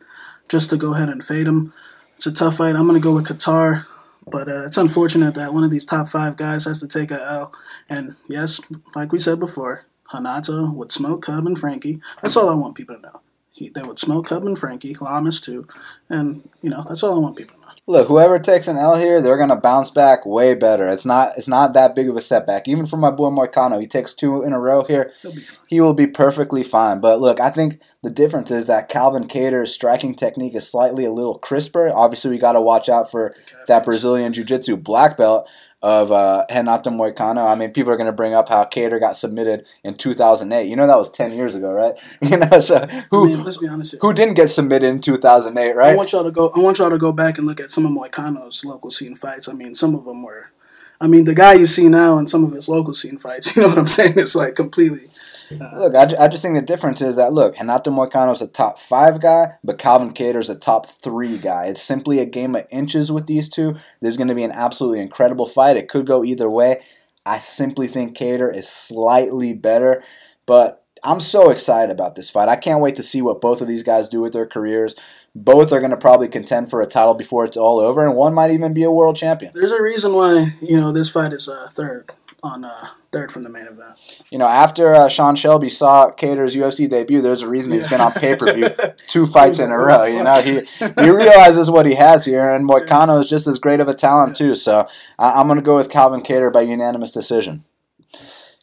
just to go ahead and fade him. It's a tough fight. I'm to go with Kattar. But uh, it's unfortunate that one of these top five guys has to take a L. And yes, like we said before, Renato would smoke Cub and Frankie. That's all I want people to know. He, they would smoke Cub and Frankie, Lamas too, and you know that's all I want people to know. Look, whoever takes an L here, they're gonna bounce back way better. It's not it's not that big of a setback. Even for my boy Moicano, he takes two in a row here. He will be perfectly fine. But look, I think the difference is that Calvin Kattar's striking technique is slightly a little crisper. Obviously, we got to watch out for that Brazilian Jiu-Jitsu black belt of uh, Moicano. I mean, people are going to bring up how Kattar got submitted in 2008. You know that was 10 years ago, right? You know, so who? Let's be honest. Who didn't get submitted in 2008, right? I want y'all to go. I want y'all to go back and look at some of Moicano's local scene fights. I mean, some of them were. I mean, the guy you see now in some of his local scene fights. You know what I'm saying? It's like completely look, I, I just think the difference is that look, Moicano is a top five guy, but Calvin Kattar is a top three guy. It's simply a game of inches with these two. There's going to be an absolutely incredible fight. It could go either way. I simply think Kattar is slightly better, but I'm so excited about this fight. I can't wait to see what both of these guys do with their careers. Both are going to probably contend for a title before it's all over, and one might even be a world champion. There's a reason why you know this fight is uh, third on uh, third from the main event. You know, after uh, Sean Shelby saw Kattar's UFC debut, there's a reason he's been on pay per view two fights in a row. You know, he he realizes what he has here, and Moicano is just as great of a talent too. So I'm going to go with Calvin Kattar by unanimous decision.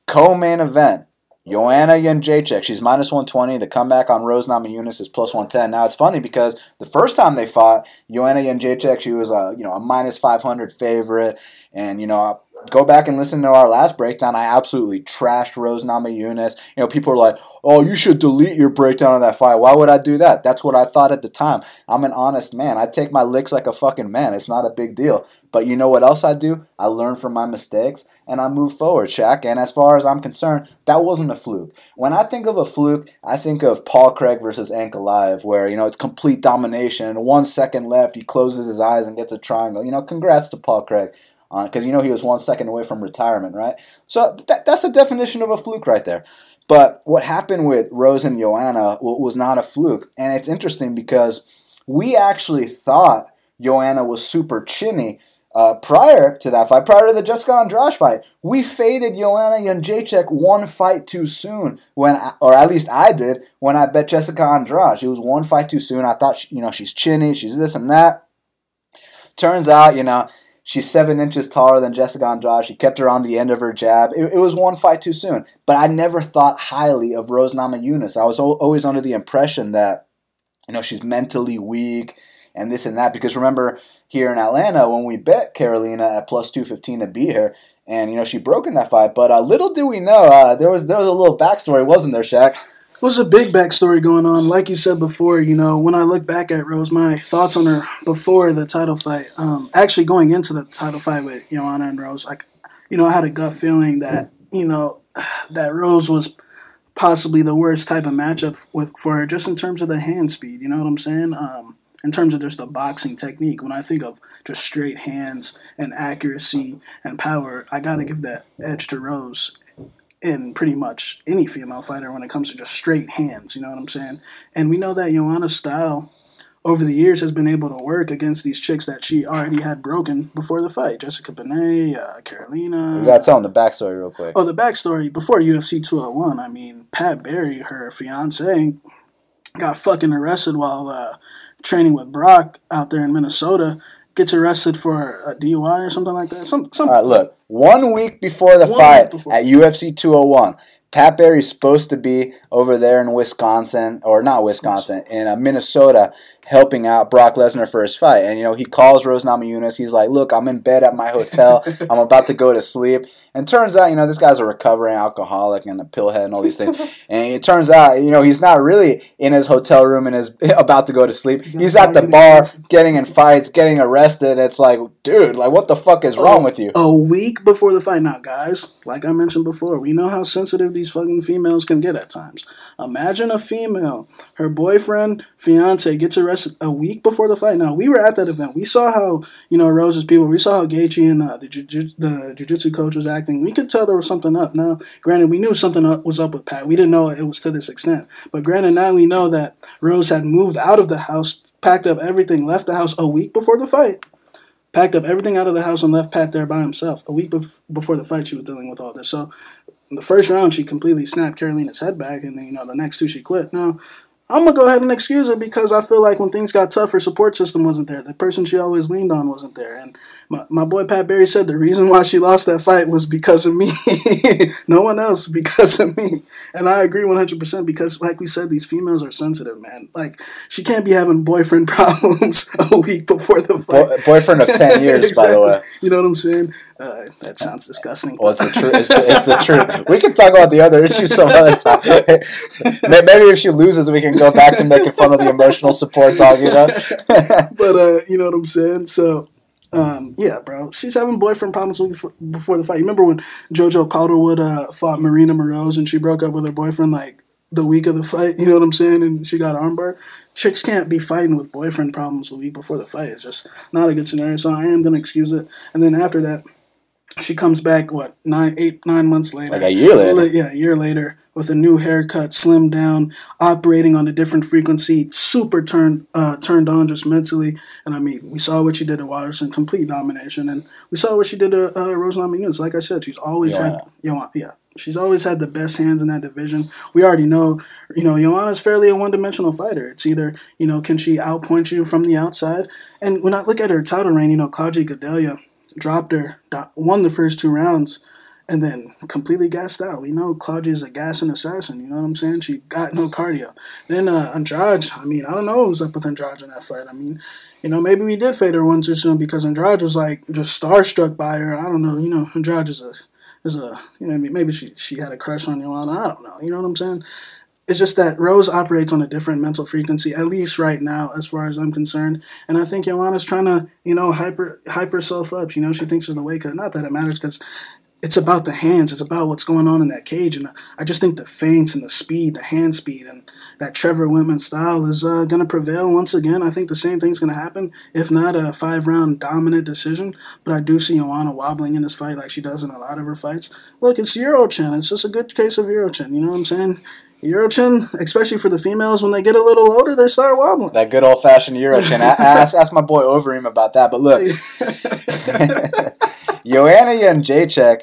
Co-main event. Joanna Jędrzejczyk, she's minus 120. The comeback on Rose Namajunas is plus 110. Now it's funny because the first time they fought, Joanna Jędrzejczyk, she was a you know a minus 500 favorite, and you know go back and listen to our last breakdown. I absolutely trashed Rose Namajunas. You know, people are like, "Oh, you should delete your breakdown of that fight." Why would I do that? That's what I thought at the time. I'm an honest man. I take my licks like a fucking man. It's not a big deal. But you know what else I do? I learn from my mistakes and I move forward, Shaq. And as far as I'm concerned, that wasn't a fluke. When I think of a fluke, I think of Paul Craig versus Ankalaev, where you know it's complete domination. One second left, he closes his eyes and gets a triangle. You know, congrats to Paul Craig because uh, you know he was one second away from retirement, right? So that, that's the definition of a fluke right there. But what happened with Rose and Joanna was not a fluke, and it's interesting because we actually thought Joanna was super chinny uh, prior to that fight, prior to the Jessica Andrade fight. We faded Joanna Jędrzejczyk one fight too soon when, I, or at least I did when I bet Jessica Andrade. She was one fight too soon. I thought, she, you know, she's chinny, she's this and that. Turns out, you know, She's seven inches taller than Jessica Andrade. She kept her on the end of her jab. It, it was one fight too soon. But I never thought highly of Rose Namajunas. I was always under the impression that, you know, she's mentally weak and this and that. Because remember, here in Atlanta, when we bet Karolina at plus 215 to beat her, and, you know, she broke in that fight. But uh, little do we know, uh, there, was, there was a little backstory, wasn't there, Shaq? was a big backstory going on. Like you said before, you know, when I look back at Rose, my thoughts on her before the title fight, um, actually going into the title fight with Joanna and Rose, like, you know, I had a gut feeling that, you know, that Rose was possibly the worst type of matchup with for her, just in terms of the hand speed. You know what I'm saying? Um, in terms of just the boxing technique. When I think of just straight hands and accuracy and power, I got to give that edge to Rose in pretty much any female fighter when it comes to just straight hands. You know what I'm saying? And we know that Joanna's style over the years has been able to work against these chicks that she already had broken before the fight. Jessica Penne, uh, Karolina. You gotta tell them the backstory real quick. Oh, the backstory before UFC 201. I mean, Pat Barry, her fiance, got fucking arrested while uh, training with Brock out there in Minnesota gets arrested for a DUI or something like that. Some, some. All right, look. One week before the fight before. at UFC 201, Pat Barry's supposed to be over there in Wisconsin, or not Wisconsin, in uh, Minnesota, helping out Brock Lesnar for his fight. And, you know, he calls Rose Namajunas. He's like, look, I'm in bed at my hotel. I'm about to go to sleep. And turns out, you know, this guy's a recovering alcoholic and a pillhead and all these things. and it turns out, you know, he's not really in his hotel room and is about to go to sleep. He's, he's at the bar getting in fights, getting arrested. It's like, dude, like, what the fuck is wrong with you? A week before the fight. Now, guys, like I mentioned before, we know how sensitive these fucking females can get at times. Imagine a female, her boyfriend, fiance gets arrested a week before the fight. Now, we were at that event. We saw how, you know, Rose's people, we saw how Gaethje and uh, the, jiu- the jiu-jitsu coach was acting. We could tell there was something up. Now, granted, we knew something was up with Pat. We didn't know it was to this extent. But granted, now we know that Rose had moved out of the house, packed up everything, left the house a week before the fight packed up everything out of the house and left Pat there by himself. A week bef- before the fight, she was dealing with all this. So in the first round, she completely snapped Karolina's head back, and then you know the next two she quit. Now, I'm gonna go ahead and excuse her because I feel like when things got tough, her support system wasn't there. The person she always leaned on wasn't there. And my, my boy Pat Barry said the reason why she lost that fight was because of me. no one else, because of me. And I agree 100% because, like we said, these females are sensitive, man. Like she can't be having boyfriend problems a week before the fight. Bo- boyfriend of ten years, exactly. by the way. You know what I'm saying? Uh, that sounds disgusting. Well, it's the truth. It's, it's, the truth. We can talk about the other issues some other time. Maybe if she loses, we can go back to making fun of the emotional support talk. You know. but uh, you know what I'm saying. So. Um, yeah, bro. She's having boyfriend problems before the fight. You remember when JoJo Calderwood uh, fought Marina Moroz and she broke up with her boyfriend like the week of the fight? You know what I'm saying? And she got armbar. Chicks can't be fighting with boyfriend problems the week before the fight. It's just not a good scenario. So I am gonna excuse it. And then after that, she comes back what nine, eight, nine months later. Like a year later. Yeah, a year later with a new haircut, slimmed down, operating on a different frequency, super turned uh, turned on just mentally. And I mean, we saw what she did at Waterson, complete domination, and we saw what she did at uh, Rose Namajunas. Like I said, she's always yeah. had you know, yeah. She's always had the best hands in that division. We already know, you know, Joanna's fairly a one-dimensional fighter. It's either, you know, can she outpoint you from the outside? And when I look at her title reign, you know, Claudia Gadelha, dropped her, won the first two rounds, and then completely gassed out. We know Claudia's a gassing assassin. You know what I'm saying? She got no cardio. Then uh, Andrade, I mean, I don't know what was up with Andrade in that fight. I mean, you know, maybe we did fade her one too soon because Andrade was like just starstruck by her. I don't know. You know, Andrade is a is a you know maybe she she had a crush on Joanna. I don't know. You know what I'm saying? It's just that Rose operates on a different mental frequency, at least right now, as far as I'm concerned. And I think Joanna's trying to, you know, hyper hype herself up. You know, she thinks she's the weight cut. Not that it matters because it's about the hands. It's about what's going on in that cage. And I just think the feints and the speed, the hand speed, and that Trevor Wittman style is uh, going to prevail once again. I think the same thing's going to happen, if not a five round dominant decision. But I do see Joanna wobbling in this fight like she does in a lot of her fights. Look, it's Eurochin. It's just a good case of Eurochin. You know what I'm saying? Eurochin, especially for the females, when they get a little older, they start wobbling. That good old fashioned Eurochin. ask, ask my boy Overeem about that. But look, Joanna Jędrzejczyk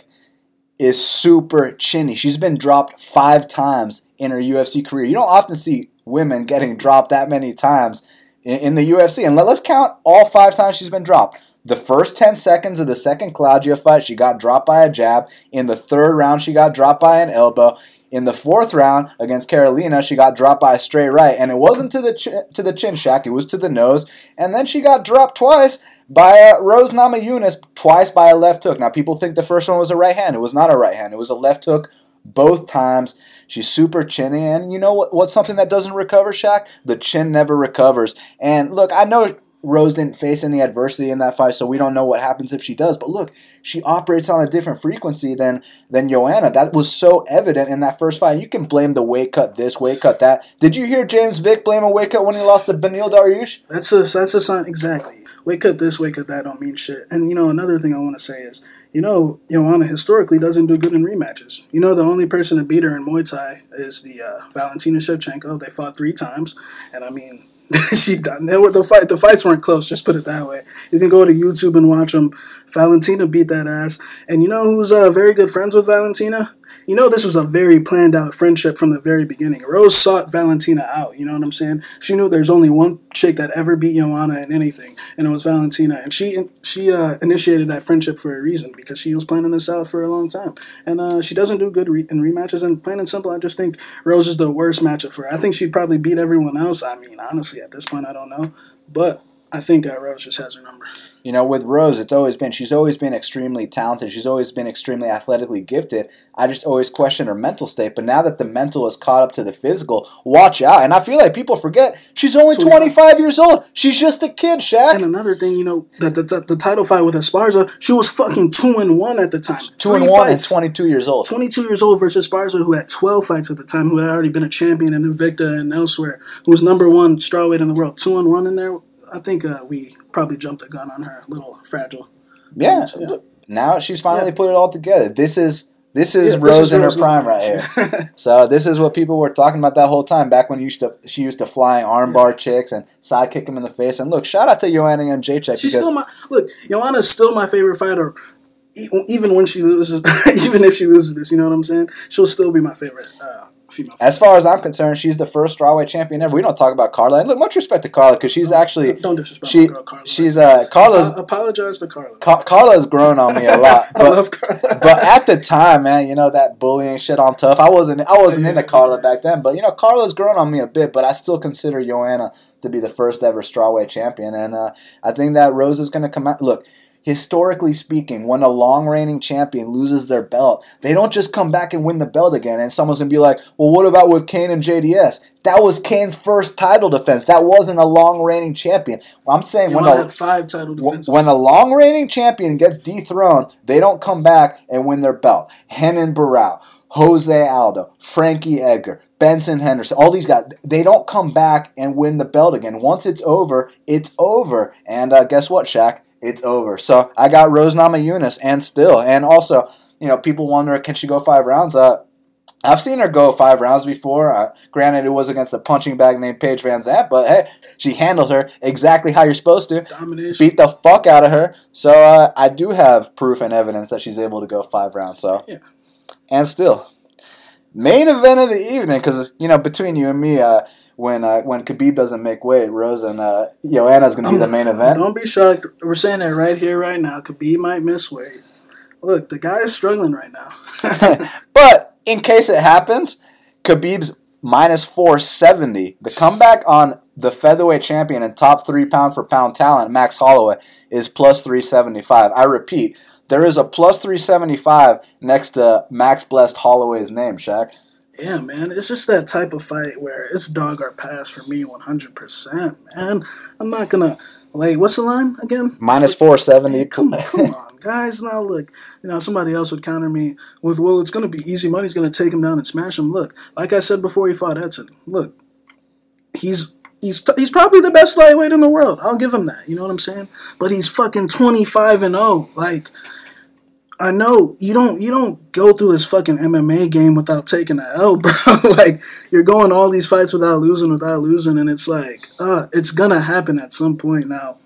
is super chinny. She's been dropped five times in her UFC career. You don't often see women getting dropped that many times in, in the UFC. And let, let's count all five times she's been dropped. The first 10 seconds of the second Claudia fight, she got dropped by a jab. In the third round, she got dropped by an elbow. In the fourth round against Karolina, she got dropped by a straight right, and it wasn't to the ch- to the chin Shaq; it was to the nose. And then she got dropped twice by uh, Rose Namajunas, twice by a left hook. Now people think the first one was a right hand. It was not a right hand. It was a left hook both times. She's super chinny, and you know what? What's something that doesn't recover, Shaq? The chin never recovers. And look, I know Rose didn't face any adversity in that fight, so we don't know what happens if she does. But look, she operates on a different frequency than than Joanna. That was so evident in that first fight. You can blame the weight cut this, weight cut that. Did you hear James Vick blame a weight cut when he lost to Beneil Dariush? That's a that's a sign exactly. Weight cut this, weight cut that don't mean shit. And you know another thing I want to say is you know, Joanna historically doesn't do good in rematches. You know, the only person to beat her in Muay Thai is the uh, Valentina Shevchenko. They fought three times, and I mean, she done. They were, the fight. The fights weren't close. Just put it that way. You can go to YouTube and watch them. Valentina beat that ass. And you know who's uh, very good friends with Valentina? You know this was a very planned out friendship from the very beginning. Rose sought Valentina out, you know what I'm saying? She knew there's only one chick that ever beat Joanna in anything, and it was Valentina. And she she uh, initiated that friendship for a reason because she was planning this out for a long time. And uh, she doesn't do good re- in rematches. And plain and simple, I just think Rose is the worst matchup for her. I think she'd probably beat everyone else. I mean, honestly, at this point, I don't know, but I think uh, Rose just has her number you know, with Rose, it's always been she's always been extremely talented. She's always been extremely athletically gifted. I just always question her mental state. But now that the mental is caught up to the physical, watch out. And I feel like people forget she's only 25 years old. She's just a kid, Shaq. And another thing, you know, that the, the, the, title fight with Esparza, she was fucking two and one at the time. Two Three and one fights. and 22 years old. 22 years old versus Esparza, who had 12 fights at the time, who had already been a champion in Invicta and elsewhere, who was number one strawweight in the world. Two and one in there. I think uh, we probably jumped the gun on her. A little fragile. Yeah. yeah. Now she's finally yeah. put it all together. This is this is yeah, Rose this is in her prime right here. so this is what people were talking about that whole time. Back when used to, she used to fly armbar yeah. chicks and side kick them in the face. And look, shout out to Joanna Jędrzejczyk. She's still my look. Joanna's still my favorite fighter. Even when she loses, even if she loses this, you know what I'm saying? She'll still be my favorite. Uh, female. As far as I'm concerned, she's the first strawweight champion ever. We don't talk about Carla. And look, much respect to Carla because she's actually don't, don't disrespect she girl Carla. she's uh Carla's I apologize to Carla. Car- Carla's grown on me a lot. I But, love Carla. but at the time, man, you know that bullying shit on TUF. I wasn't I wasn't into Carla back then, but you know Carla's grown on me a bit. But I still consider Joanna to be the first ever strawweight champion, and uh, I think that Rose is going to come out. Look, historically speaking, when a long reigning champion loses their belt, they don't just come back and win the belt again. And someone's going to be like, "Well, what about with Kane and JDS? That was Kane's first title defense. That wasn't a long reigning champion." Well, I'm saying when a five title defenses. When a long reigning champion gets dethroned, they don't come back and win their belt. Renan Barao, Jose Aldo, Frankie Edgar, Benson Henderson, all these guys, they don't come back and win the belt again. Once it's over, it's over. And uh, guess what, Shaq? It's over. So I got Rose Namajunas and still. And also, you know, people wonder, can she go five rounds? Uh, I've seen her go five rounds before. Uh, granted, it was against a punching bag named Paige Van Zant, but hey, she handled her exactly how you're supposed to Domination. beat the fuck out of her. So uh, I do have proof and evidence that she's able to go five rounds. So Yeah. and still, main event of the evening because you know between you and me, uh, when uh, when Khabib doesn't make weight, Rose and uh, Joanna's gonna be the main event. Don't be shocked. We're saying it right here, right now. Khabib might miss weight. Look, the guy is struggling right now. but in case it happens, Khabib's minus 470. The comeback on the featherweight champion and top three pound for pound talent, Max Holloway, is plus 375. I repeat, there is a plus 375 next to Max Blessed Holloway's name, Shaq. Yeah, man. It's just that type of fight where it's dog or pass for me 100%, man. I'm not to. Wait, what's the line again? Minus 470. Hey, come, come on, guys. Now, look, you know, somebody else would counter me with, well, it's to be easy money. He's to take him down and smash him. Look, like I said before he fought Edson, look, he's. He's, t- he's probably the best lightweight in the world. I'll give him that. You know what I'm saying? But he's fucking 25 and 0. Like I know you don't you don't go through this fucking MMA game without taking an L, bro. like you're going all these fights without losing, without losing, and it's like, uh, it's gonna happen at some point. Now,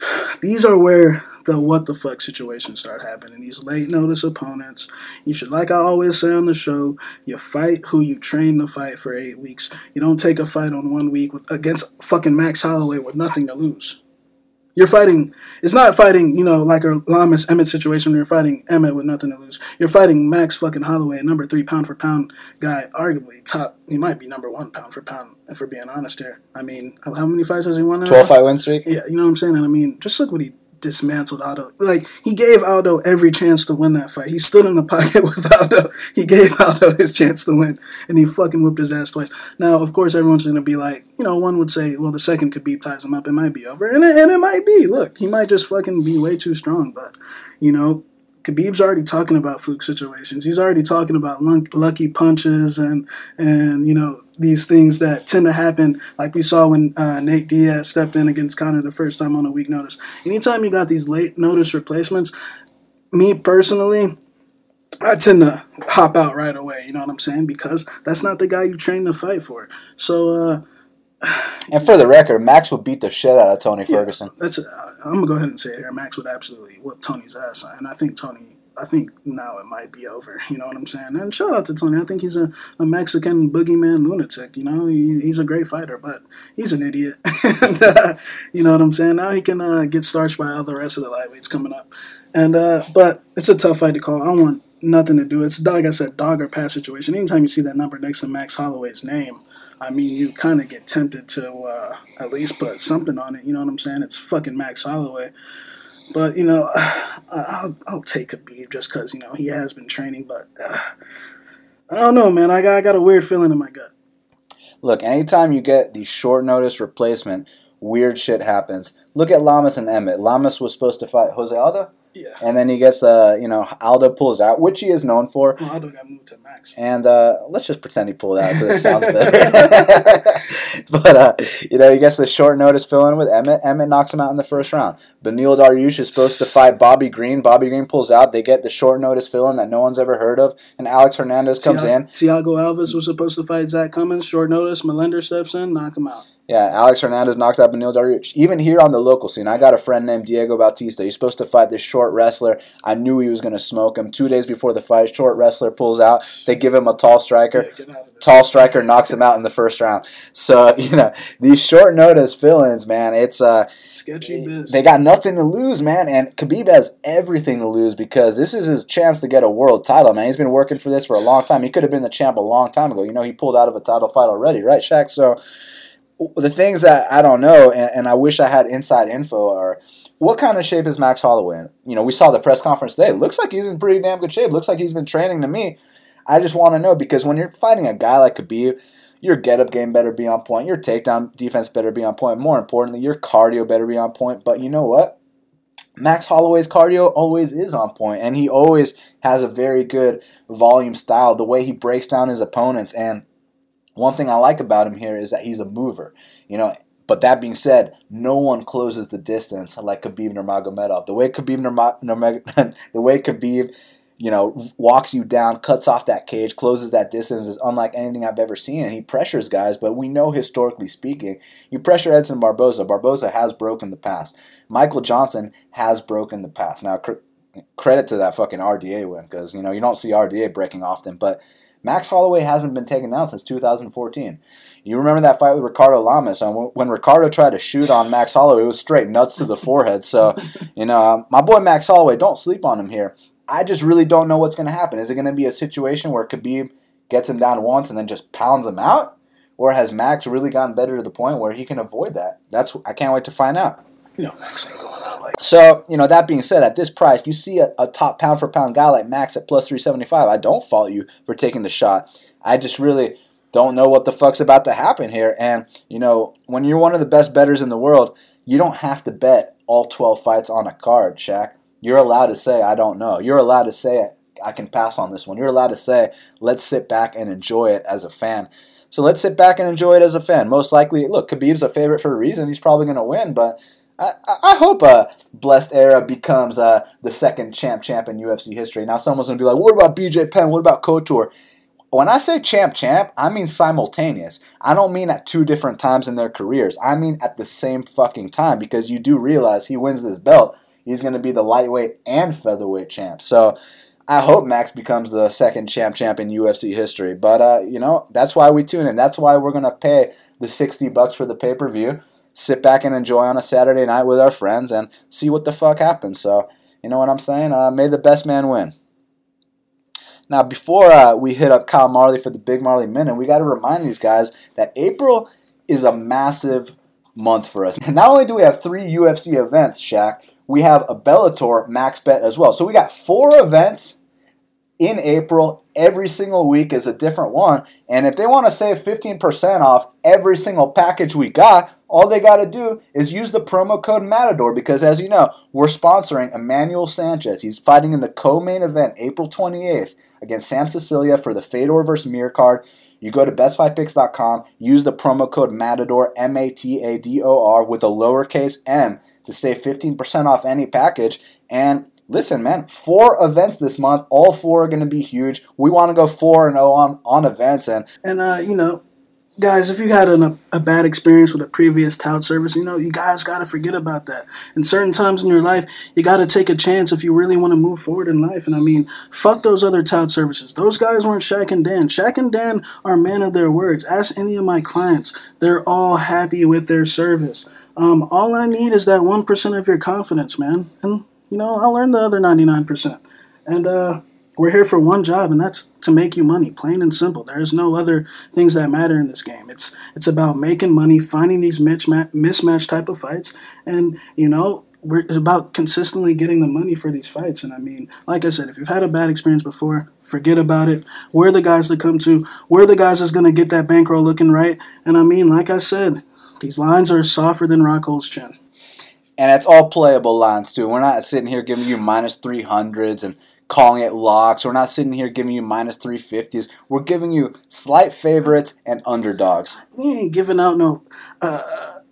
these are where the what the fuck situations start happening. These late notice opponents. You should, like I always say on the show, you fight who you train to fight for eight weeks. You don't take a fight on one week with, against fucking Max Holloway with nothing to lose. You're fighting. It's not fighting, you know, like a Lamas Emmett situation. Where you're fighting Emmett with nothing to lose. You're fighting Max fucking Holloway, number three pound for pound guy, arguably top. He might be number one pound for pound. If we're being honest here, I mean, how many fights has he won? now? 12 fight win streak. Yeah, you know what I'm saying. And I mean, just look what he dismantled Aldo. Like he gave Aldo every chance to win that fight. He stood in the pocket with Aldo. He gave Aldo his chance to win, and he fucking whipped his ass twice. Now, of course, everyone's gonna be like, you know, one would say, well, the second Khabib ties him up, it might be over, and it, and it might be. Look, he might just fucking be way too strong, but you know. Khabib's already talking about fluke situations. He's already talking about lucky punches and and you know these things that tend to happen, like we saw when uh, Nate Diaz stepped in against Conor the first time on a week notice. Anytime you got these late notice replacements, me personally, I tend to hop out right away. You know what I'm saying? Because that's not the guy you train to fight for. So uh, And for the record, Max would beat the shit out of Tony Ferguson. that's uh, I'm gonna go ahead and say it here. Max would absolutely whoop Tony's ass, and I think Tony. I think now it might be over. You know what I'm saying? And shout out to Tony. I think he's a, a Mexican boogeyman lunatic. You know, he, he's a great fighter, but he's an idiot. and, uh, you know what I'm saying? Now he can uh, get starched by all the rest of the lightweights coming up. And uh, but it's a tough fight to call. I want nothing to do. It's like I said, dog or pass situation. Anytime you see that number next to Max Holloway's name, I mean, you kind of get tempted to uh, at least put something on it. You know what I'm saying? It's fucking Max Holloway. But you know, I'll, I'll take Khabib just because you know he has been training. But uh, I don't know, man. I got I got a weird feeling in my gut. Look, anytime you get the short notice replacement, weird shit happens. Look at Lamas and Emmett. Lamas was supposed to fight Jose Aldo, Yeah. and then he gets, uh, you know, Aldo pulls out, which he is known for. Well, Aldo got moved to Max. And uh, let's just pretend he pulled out because it sounds better. but, uh, you know, he gets the short notice fill in with Emmett. Emmett knocks him out in the first round. Beneil Dariush is supposed to fight Bobby Green. Bobby Green pulls out. They get the short notice fill in that no one's ever heard of. And Alex Hernandez comes Thiago, in. Thiago Alves was supposed to fight Zak Cummings. Short notice. Millender steps in, knock him out. Yeah, Alex Hernandez knocks out Beneil Dariush. Even here on the local scene, I got a friend named Diego Bautista. He's supposed to fight this short wrestler. I knew he was going to smoke him. Two days before the fight, short wrestler pulls out. They give him a tall striker. Yeah, tall striker knocks him out in the first round. So you know these short notice fill-ins, man. It's uh sketchy biz. they got nothing to lose, man. And Khabib has everything to lose because this is his chance to get a world title, man. He's been working for this for a long time. He could have been the champ a long time ago. You know, he pulled out of a title fight already, right, Shaq? So the things that I don't know, and, and I wish I had inside info, are what kind of shape is Max Holloway in? You know, we saw the press conference today. Looks like he's in pretty damn good shape. Looks like he's been training to me. I just want to know because when you're fighting a guy like Khabib, your get up game better be on point. Your takedown defense better be on point. More importantly, your cardio better be on point. But you know what? Max Holloway's cardio always is on point, and he always has a very good volume style. The way he breaks down his opponents, and one thing I like about him here is that he's a mover. You know, but that being said, no one closes the distance like Khabib Nurmagomedov. The way Khabib Nurmagomedov, the way Khabib, you know, walks you down, cuts off that cage, closes that distance is unlike anything I've ever seen. And he pressures guys, but we know historically speaking, you pressure Edson Barboza. Barboza has broken the past. Michael Johnson has broken the past. Now, cr- credit to that fucking RDA win because you know you don't see RDA breaking often, but Max Holloway hasn't been taken down since 2014. You remember that fight with Ricardo Lamas? And when Ricardo tried to shoot on Max Holloway, it was straight nuts to the forehead. So, you know, um, my boy Max Holloway, don't sleep on him here. I just really don't know what's going to happen. Is it going to be a situation where Khabib gets him down once and then just pounds him out? Or has Max really gotten better to the point where he can avoid that? That's I can't wait to find out. You know, Max ain't going out like So, you know, that being said, at this price, you see a, a top pound for pound guy like Max at plus 375. I don't fault you for taking the shot. I just really don't know what the fuck's about to happen here. And, you know, when you're one of the best betters in the world, you don't have to bet all 12 fights on a card, Shaq. You're allowed to say, I don't know. You're allowed to say, I can pass on this one. You're allowed to say, let's sit back and enjoy it as a fan. So let's sit back and enjoy it as a fan. Most likely, look, Khabib's a favorite for a reason. He's probably going to win, but I, I hope uh, Blessed Era becomes uh, the second champ champ in UFC history. Now someone's going to be like, what about BJ Penn? What about Couture? When I say champ champ, I mean simultaneous. I don't mean at two different times in their careers. I mean at the same fucking time because you do realize he wins this belt, he's going to be the lightweight and featherweight champ. So I hope Max becomes the second champ champ in UFC history. But uh, you know, that's why we tune in. That's why we're going to pay the 60 bucks for the pay-per-view. Sit back and enjoy on a Saturday night with our friends and see what the fuck happens. So, you know what I'm saying? Uh, may the best man win. Now, before uh, we hit up Kyle Marley for the Big Marley Minute, we got to remind these guys that April is a massive month for us. Not only do we have three UFC events, Shaq, we have a Bellator max bet as well. So we got four events in April. Every single week is a different one. And if they want to save 15% off every single package we got, all they got to do is use the promo code Matador because, as you know, we're sponsoring Emmanuel Sanchez. He's fighting in the co main event April 28th against Sam Sicilia for the Fedor versus Mir card. You go to bestfightpicks.com, use the promo code Matador, M A T A D O R, with a lowercase m to save 15% off any package. And listen, man, four events this month. All four are going to be huge. We want to go 4 and 0 on, on events. And, And uh, you know, guys, if you had an, a, bad experience with a previous tout service, you know, you guys got to forget about that. In certain times in your life, you got to take a chance if you really want to move forward in life. And I mean, fuck those other tout services. Those guys weren't Shaq and Dan. Shaq and Dan are men of their words. Ask any of my clients; they're all happy with their service. Um, all I need is that one percent of your confidence, man, and you know, I'll earn the other ninety nine percent. And uh, we're here for one job, and that's to make you money, plain and simple. There's no other things that matter in this game. It's it's about making money, finding these mismatch mismatch type of fights, and you know. We're, it's about consistently getting the money for these fights. And I mean, like I said, if you've had a bad experience before, forget about it. We're the guys that come to. We're the guys that's going to get that bankroll looking right. And I mean, like I said, these lines are softer than Rockhold's chin. And it's all playable lines, too. We're not sitting here giving you minus 300s and calling it locks. We're not sitting here giving you minus 350s. We're giving you slight favorites and underdogs. we ain't giving out no uh,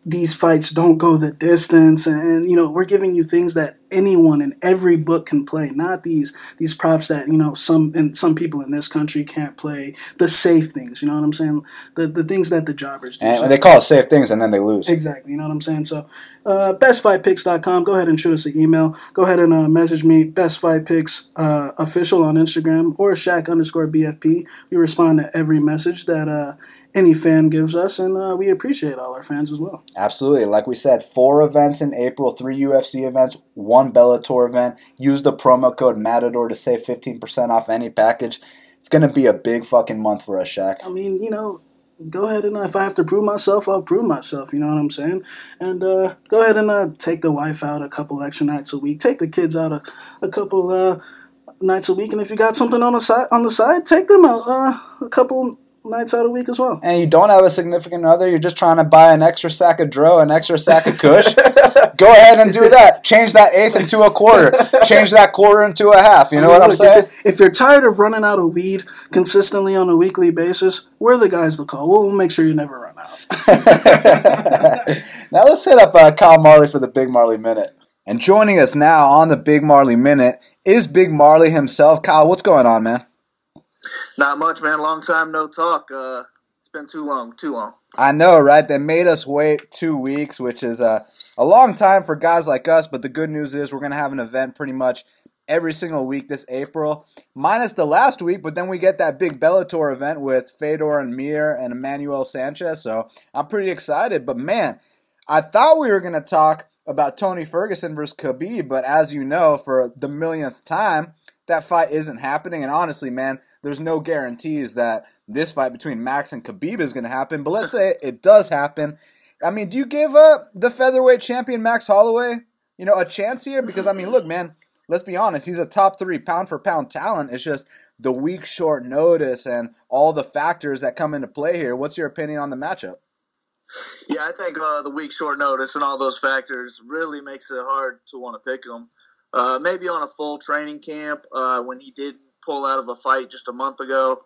these fights don't go the distance and you know we're giving you things that anyone in every book can play. Not these these props that you know some and some people in this country can't play. The safe things, you know what I'm saying? The the things that the jobbers do. And So- they call it safe things, and then they lose. Exactly, you know what I'm saying? So, uh, bestfightpicks.com. Go ahead and shoot us an email. Go ahead and uh, message me, bestfightpicks uh, official on Instagram or Shaq underscore BFP. We respond to every message that uh, any fan gives us, and uh, we appreciate all our fans as well. Absolutely. Like we said, four events in April, three UFC events, one Bellator event. Use the promo code Matador to save 15% off any package. It's going to be a big fucking month for us, Shaq. I mean, you know, go ahead and uh, if I have to prove myself, I'll prove myself. You know what I'm saying? And uh, go ahead and uh, take the wife out a couple extra nights a week. Take the kids out a, a couple uh, nights a week, and if you got something on the side, on the side, take them out uh, a couple nights out a week as well. And you don't have a significant other, you're just trying to buy an extra sack of Dro, an extra sack of Kush. Go ahead and do that. Change that eighth into a quarter. Change that quarter into a half. You know I mean, what I'm look, saying? If, if you're tired of running out of weed consistently on a weekly basis, we're the guys to call. We'll make sure you never run out. now let's hit up uh, Kyle Marley for the Big Marley Minute. And joining us now on the Big Marley Minute is Big Marley himself. Kyle, what's going on, man? Not much, man. Long time no talk. Uh, it's been too long, too long. I know, right? They made us wait two weeks, which is uh, a long time for guys like us. But the good news is we're going to have an event pretty much every single week this April, minus the last week. But then we get that big Bellator event with Fedor and Mir and Emmanuel Sanchez. So I'm pretty excited. But man, I thought we were going to talk about Tony Ferguson versus Khabib, but as you know, for the millionth time, that fight isn't happening. And honestly, man, there's no guarantees that this fight between Max and Khabib is going to happen. But let's say it does happen. I mean, do you give uh, the featherweight champion Max Holloway, you know, a chance here? Because I mean, look, man, let's be honest, he's a top three pound for pound talent. It's just the week short notice and all the factors that come into play here. What's your opinion on the matchup? Yeah, I think uh, the week short notice and all those factors really makes it hard to want to pick him. Uh, maybe on a full training camp uh, when he did pull out of a fight just a month ago.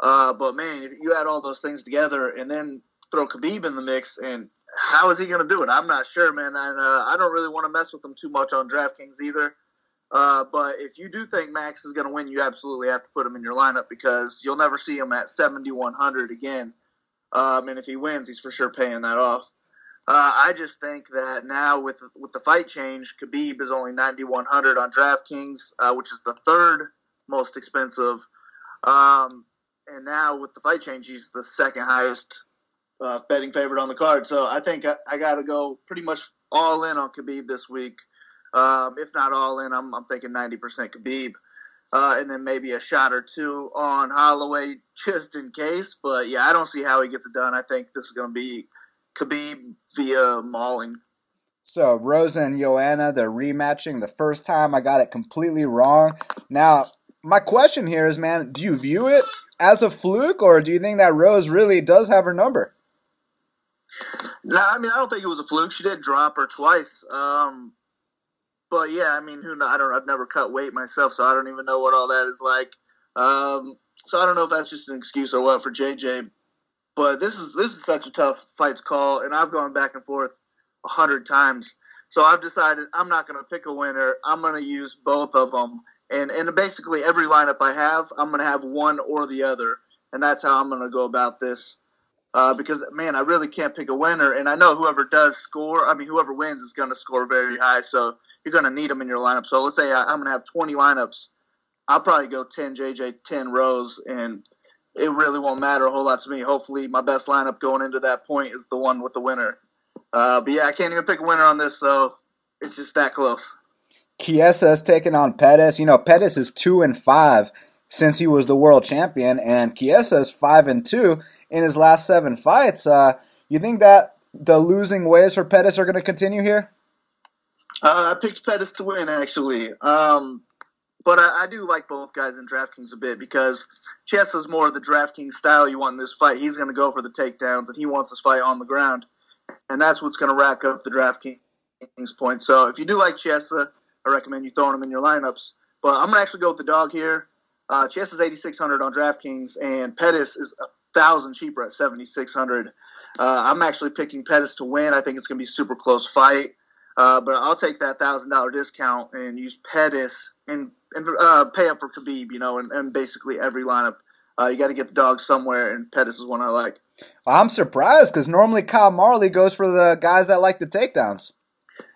Uh, but man, you add all those things together and then throw Khabib in the mix, and how is he going to do it? I'm not sure, man. And uh, I don't really want to mess with him too much on DraftKings either. Uh, but if you do think Max is going to win, you absolutely have to put him in your lineup because you'll never see him at 7,100 again. Um, and if he wins, he's for sure paying that off. Uh, I just think that now with with the fight change, Khabib is only 9,100 on DraftKings, uh, which is the third most expensive. Um, and now with the fight change, he's the second highest uh, betting favorite on the card. So I think I, I got to go pretty much all in on Khabib this week. Um, if not all in, I'm, I'm thinking 90% Khabib. Uh, and then maybe a shot or two on Holloway just in case. But yeah, I don't see how he gets it done. I think this is going to be Khabib via mauling. So Rosa and Joanna, they're rematching. The first time I got it completely wrong. Now, my question here is, man, do you view it as a fluke, or do you think that Rose really does have her number? No, I mean I don't think it was a fluke. She did drop her twice. Um, but yeah, I mean, who know? I don't. I've never cut weight myself, so I don't even know what all that is like. Um, so I don't know if that's just an excuse or what for JJ. But this is this is such a tough fight to call, and I've gone back and forth a hundred times. So I've decided I'm not going to pick a winner. I'm going to use both of them, and and basically every lineup I have, I'm going to have one or the other, and that's how I'm going to go about this. Uh, because man, I really can't pick a winner, and I know whoever does score, I mean whoever wins is going to score very high. So you're going to need them in your lineup. So let's say I, I'm going to have 20 lineups. I'll probably go 10 JJ, 10 Rose, and it really won't matter a whole lot to me. Hopefully, my best lineup going into that point is the one with the winner. Uh, but yeah, I can't even pick a winner on this, so it's just that close. Chiesa is taking on Pettis. You know, Pettis is two and five since he was the world champion, and Chiesa is five and two in his last seven fights. Uh, you think that the losing ways for Pettis are going to continue here? Uh, I picked Pettis to win, actually. Um, but I, I, do like both guys in DraftKings a bit because Chess is more of the DraftKings style you want in this fight. He's going to go for the takedowns, and he wants this fight on the ground. And that's what's going to rack up the DraftKings points. So if you do like Chiesa, I recommend you throwing him in your lineups. But I'm going to actually go with the dog here. Uh, Chiesa's 8,600 on DraftKings, and Pettis is thousand cheaper at 7,600. Uh, I'm actually picking Pettis to win. I think it's going to be a super close fight. Uh, but I'll take that thousand dollar discount and use Pettis and and uh, pay up for Khabib. You know, and, and basically every lineup. Uh, you got to get the dog somewhere, and Pettis is one I like. I'm surprised because normally Kyle Marley goes for the guys that like the takedowns.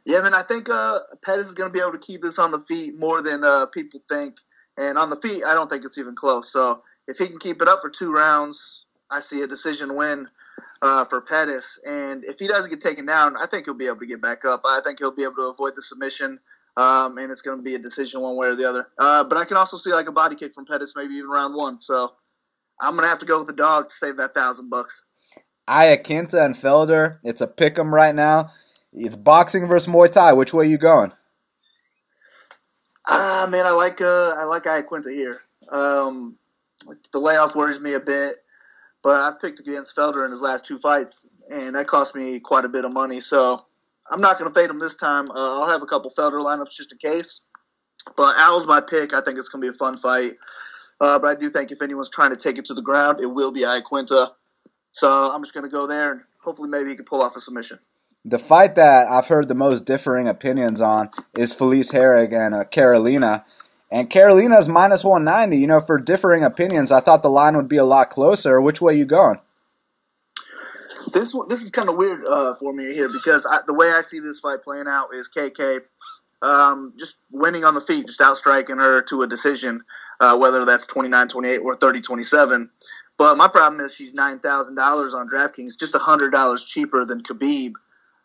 Yeah, man, I think uh, Pettis is going to be able to keep this on the feet more than uh, people think. And on the feet, I don't think it's even close. So if he can keep it up for two rounds, I see a decision win uh, for Pettis. And if he doesn't get taken down, I think he'll be able to get back up. I think he'll be able to avoid the submission. Um, and it's going to be a decision one way or the other. Uh, but I can also see like a body kick from Pettis, maybe even round one. So I'm going to have to go with the dog to save that thousand bucks. Iaquinta and Felder. It's a pick 'em right now. It's boxing versus Muay Thai. Which way are you going? Ah, man, I like uh, I like Iaquinta here. Um, the layoff worries me a bit, but I've picked against Felder in his last two fights, and that cost me quite a bit of money. So I'm not going to fade him this time. Uh, I'll have a couple Felder lineups just in case. But Al's my pick. I think it's going to be a fun fight. Uh, but I do think if anyone's trying to take it to the ground, it will be Iaquinta. So I'm just going to go there, and hopefully maybe he can pull off a submission. The fight that I've heard the most differing opinions on is Felice Herrig and uh, Karolina. And Karolina's minus 190. You know, for differing opinions, I thought the line would be a lot closer. Which way you going? This this is kind of weird uh, for me here because I, the way I see this fight playing out is KK um, just winning on the feet, just outstriking her to a decision, uh, whether that's 29-28 or 30-27. But my problem is she's nine thousand dollars on DraftKings, just hundred dollars cheaper than Khabib.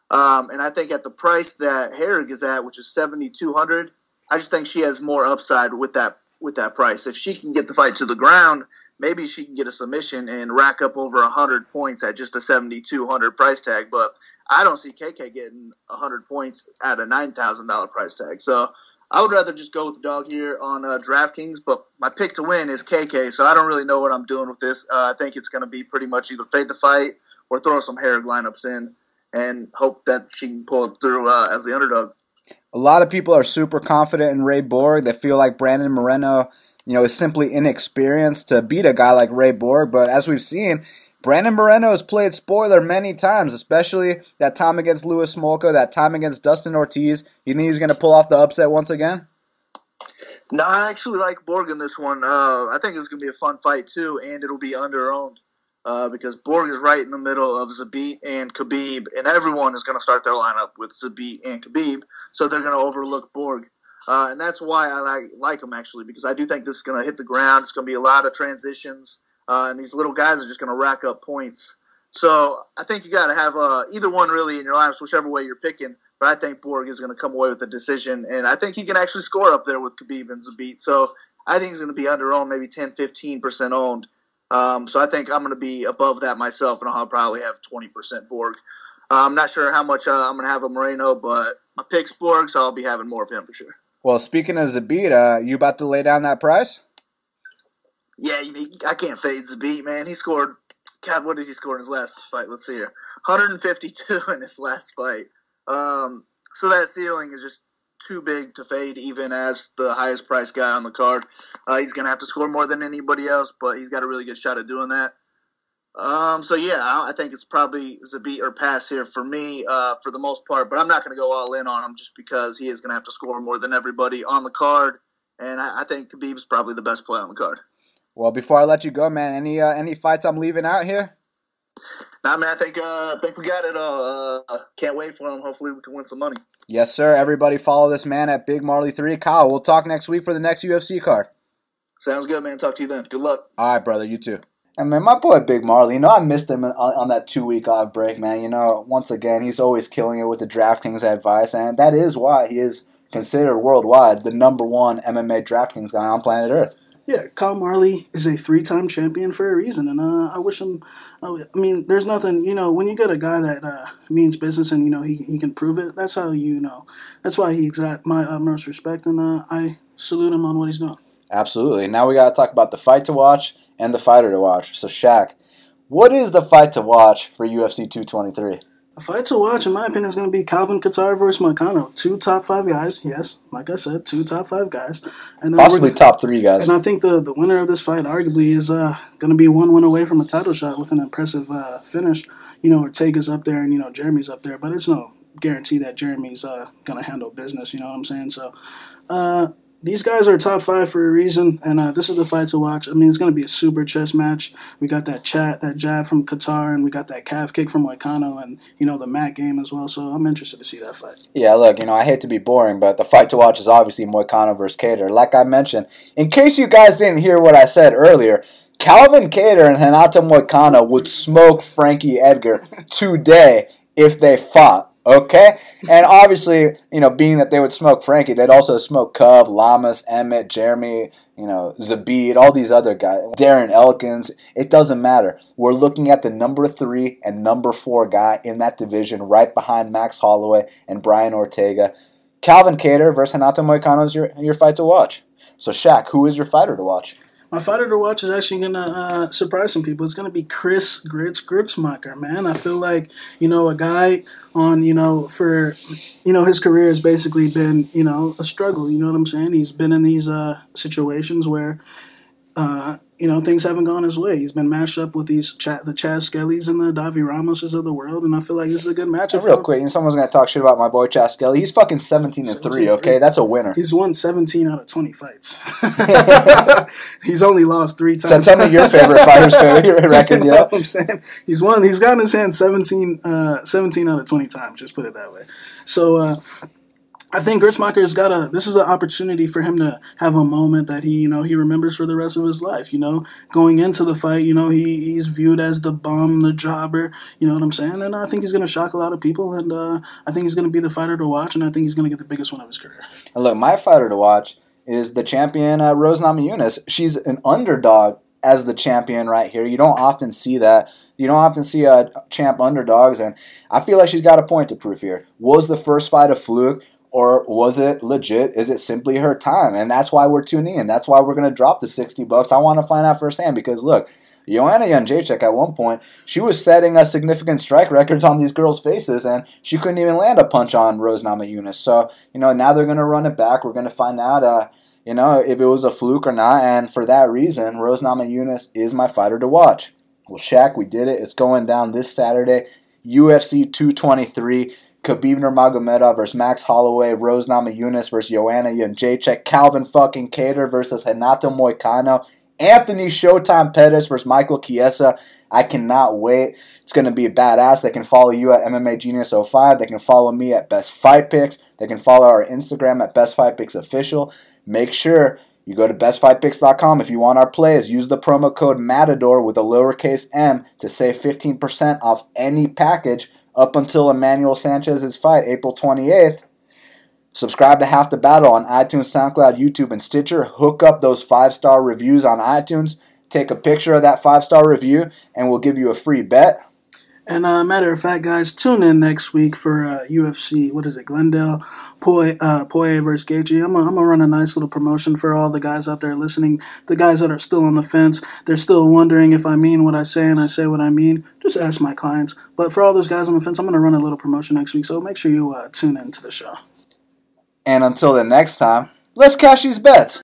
Um, and I think at the price that Herrig is at, which is seventy two hundred, I just think she has more upside with that with that price. If she can get the fight to the ground, maybe she can get a submission and rack up over hundred points at just a seventy two hundred price tag. But I don't see KK getting hundred points at a nine thousand dollar price tag. So I would rather just go with the dog here on uh, DraftKings, but my pick to win is KK, so I don't really know what I'm doing with this. Uh, I think it's going to be pretty much either fade the fight or throw some Herrig lineups in and hope that she can pull it through uh, as the underdog. A lot of people are super confident in Ray Borg. They feel like Brandon Moreno, you know, is simply inexperienced to beat a guy like Ray Borg. But as we've seen, Brandon Moreno has played spoiler many times, especially that time against Louis Smolka, that time against Dustin Ortiz. You think he's going to pull off the upset once again? No, I actually like Borg in this one. Uh, I think it's going to be a fun fight too, and it'll be under owned uh, because Borg is right in the middle of Zabit and Khabib, and everyone is going to start their lineup with Zabit and Khabib, so they're going to overlook Borg. Uh, and that's why I like, like him actually, because I do think this is going to hit the ground. It's going to be a lot of transitions uh, and these little guys are just going to rack up points. So I think you got to have uh, either one really in your lineups, whichever way you're picking. But I think Borg is going to come away with a decision, and I think he can actually score up there with Khabib and Zabit. So I think he's going to be under owned, maybe 10, 15 percent owned. Um, so I think I'm going to be above that myself, and I'll probably have 20 percent Borg. Uh, I'm not sure how much uh, I'm going to have a Moreno, but my pick's Borg, so I'll be having more of him for sure. Well, speaking of Zabit, uh, you about to lay down that price? Yeah, I can't fade Zabit, man. He scored. God, what did he score in his last fight? Let's see here, 152 in his last fight. Um, so that ceiling is just too big to fade, even as the highest price guy on the card. Uh, he's going to have to score more than anybody else, but he's got a really good shot at doing that. Um, so yeah, I think it's probably Zabit or pass here for me uh, for the most part. But I'm not going to go all in on him just because he is going to have to score more than everybody on the card, and I, I think Khabib is probably the best play on the card. Well, before I let you go, man, any uh, any fights I'm leaving out here? Nah, man, I think uh, I think we got it all. Uh, can't wait for him. Hopefully, we can win some money. Yes, sir. Everybody, follow this man at Big Marley Three. Kyle, we'll talk next week for the next UFC card. Sounds good, man. Talk to you then. Good luck. All right, brother. You too. And man, my boy Big Marley, you know, I missed him on, on that two week off break, man. You know, once again, he's always killing it with the DraftKings advice, and that is why he is considered worldwide the number one MMA DraftKings guy on planet Earth. Yeah, Kyle Marley is a three-time champion for a reason, and uh, I wish him. I mean, there's nothing, you know, when you get a guy that uh, means business and you know he, he can prove it. That's how you know. That's why he's got my utmost respect, and uh, I salute him on what he's doing. Absolutely. Now we got to talk about the fight to watch and the fighter to watch. So, Shaq, what is the fight to watch for UFC 223? A fight to watch, in my opinion, is going to be Calvin Kattar versus Moicano. Two top five guys, yes, like I said, two top five guys, and uh, possibly top three guys. And I think the, the winner of this fight, arguably, is uh, going to be one win away from a title shot with an impressive uh, finish. You know, Ortega's up there, and you know Jeremy's up there, but it's no guarantee that Jeremy's uh, gonna handle business. You know what I'm saying? So. These guys are top five for a reason, and uh, this is the fight to watch. I mean, it's going to be a super chess match. We got that chat, that jab from Kattar, and we got that calf kick from Moicano, and you know the mat game as well. So I'm interested to see that fight. Yeah, look, you know, I hate to be boring, but the fight to watch is obviously Moicano versus Kattar. Like I mentioned, in case you guys didn't hear what I said earlier, Calvin Kattar and Renato Moicano would smoke Frankie Edgar today if they fought. Okay, and obviously, you know, being that they would smoke Frankie, they'd also smoke Cub, Lamas, Emmett, Jeremy, you know, Zabit, all these other guys, Darren Elkins. It doesn't matter. We're looking at the number three and number four guy in that division, right behind Max Holloway and Brian Ortega. Calvin Kattar versus Renato Moicano is your your fight to watch. So, Shaq, who is your fighter to watch? My fighter to watch is actually gonna uh, surprise some people. It's gonna be Chris Grits Gruetzemacher, man. I feel like you know a guy on you know for you know his career has basically been you know a struggle. You know what I'm saying? He's been in these uh, situations where uh, you know things haven't gone his way. He's been matched up with these Ch- the Chas Skellys and the Davi Ramoses of the world, and I feel like this is a good matchup. Real quick, and someone's gonna talk shit about my boy Chas Skelly. He's fucking seventeen and three. Okay, that's a winner. He's won seventeen out of twenty fights. he's only lost three times. So tell me your favorite fighters record. Yeah, I'm saying he's won. He's gotten his hand 17, uh, 17 out of twenty times. Just put it that way. So. Uh, I think Gruetzemacher's got a. This is an opportunity for him to have a moment that he, you know, he remembers for the rest of his life. You know, going into the fight, you know, he he's viewed as the bum, the jobber. You know what I'm saying? And I think he's going to shock a lot of people. And uh, I think he's going to be the fighter to watch. And I think he's going to get the biggest one of his career. And look, my fighter to watch is the champion uh, Rose Namajunas. She's an underdog as the champion right here. You don't often see that. You don't often see a champ underdogs, and I feel like she's got a point to prove here. Was the first fight a fluke? Or was it legit? Is it simply her time? And that's why we're tuning in. That's why we're going to drop the 60 bucks. I want to find out firsthand because look, Joanna Jędrzejczyk at one point, she was setting a significant strike records on these girls' faces, and she couldn't even land a punch on Rose Namajunas. So, you know, now they're going to run it back. We're going to find out, uh, you know, if it was a fluke or not. And for that reason, Rose Namajunas is my fighter to watch. Well, Shaq, we did it. It's going down this Saturday, UFC 223. Khabib Nurmagomedov versus Max Holloway, Rose Namajunas versus Joanna Jędrzejczyk, Calvin fucking Kattar versus Renato Moicano, Anthony Showtime Pettis versus Michael Chiesa. I cannot wait. It's going to be badass. They can follow you at MMA Genius 05. They can follow me at Best Fight Picks. They can follow our Instagram at Best Fight Picks Official. Make sure you go to bestfightpicks.com if you want our plays. Use the promo code Matador with a lowercase m to save 15% off any package up until Emmanuel Sanchez's fight, April 28th. Subscribe to Half the Battle on iTunes, SoundCloud, YouTube, and Stitcher. Hook up those five star reviews on iTunes. Take a picture of that five star review, and we'll give you a free bet. And uh, matter of fact, guys, tune in next week for uh, UFC. What is it, Glendale Poirier, uh, versus Gaethje? I'm gonna run a nice little promotion for all the guys out there listening. The guys that are still on the fence, they're still wondering if I mean what I say and I say what I mean. Just ask my clients. But for all those guys on the fence, I'm gonna run a little promotion next week. So make sure you uh, tune in to the show. And until the next time, let's cash these bets.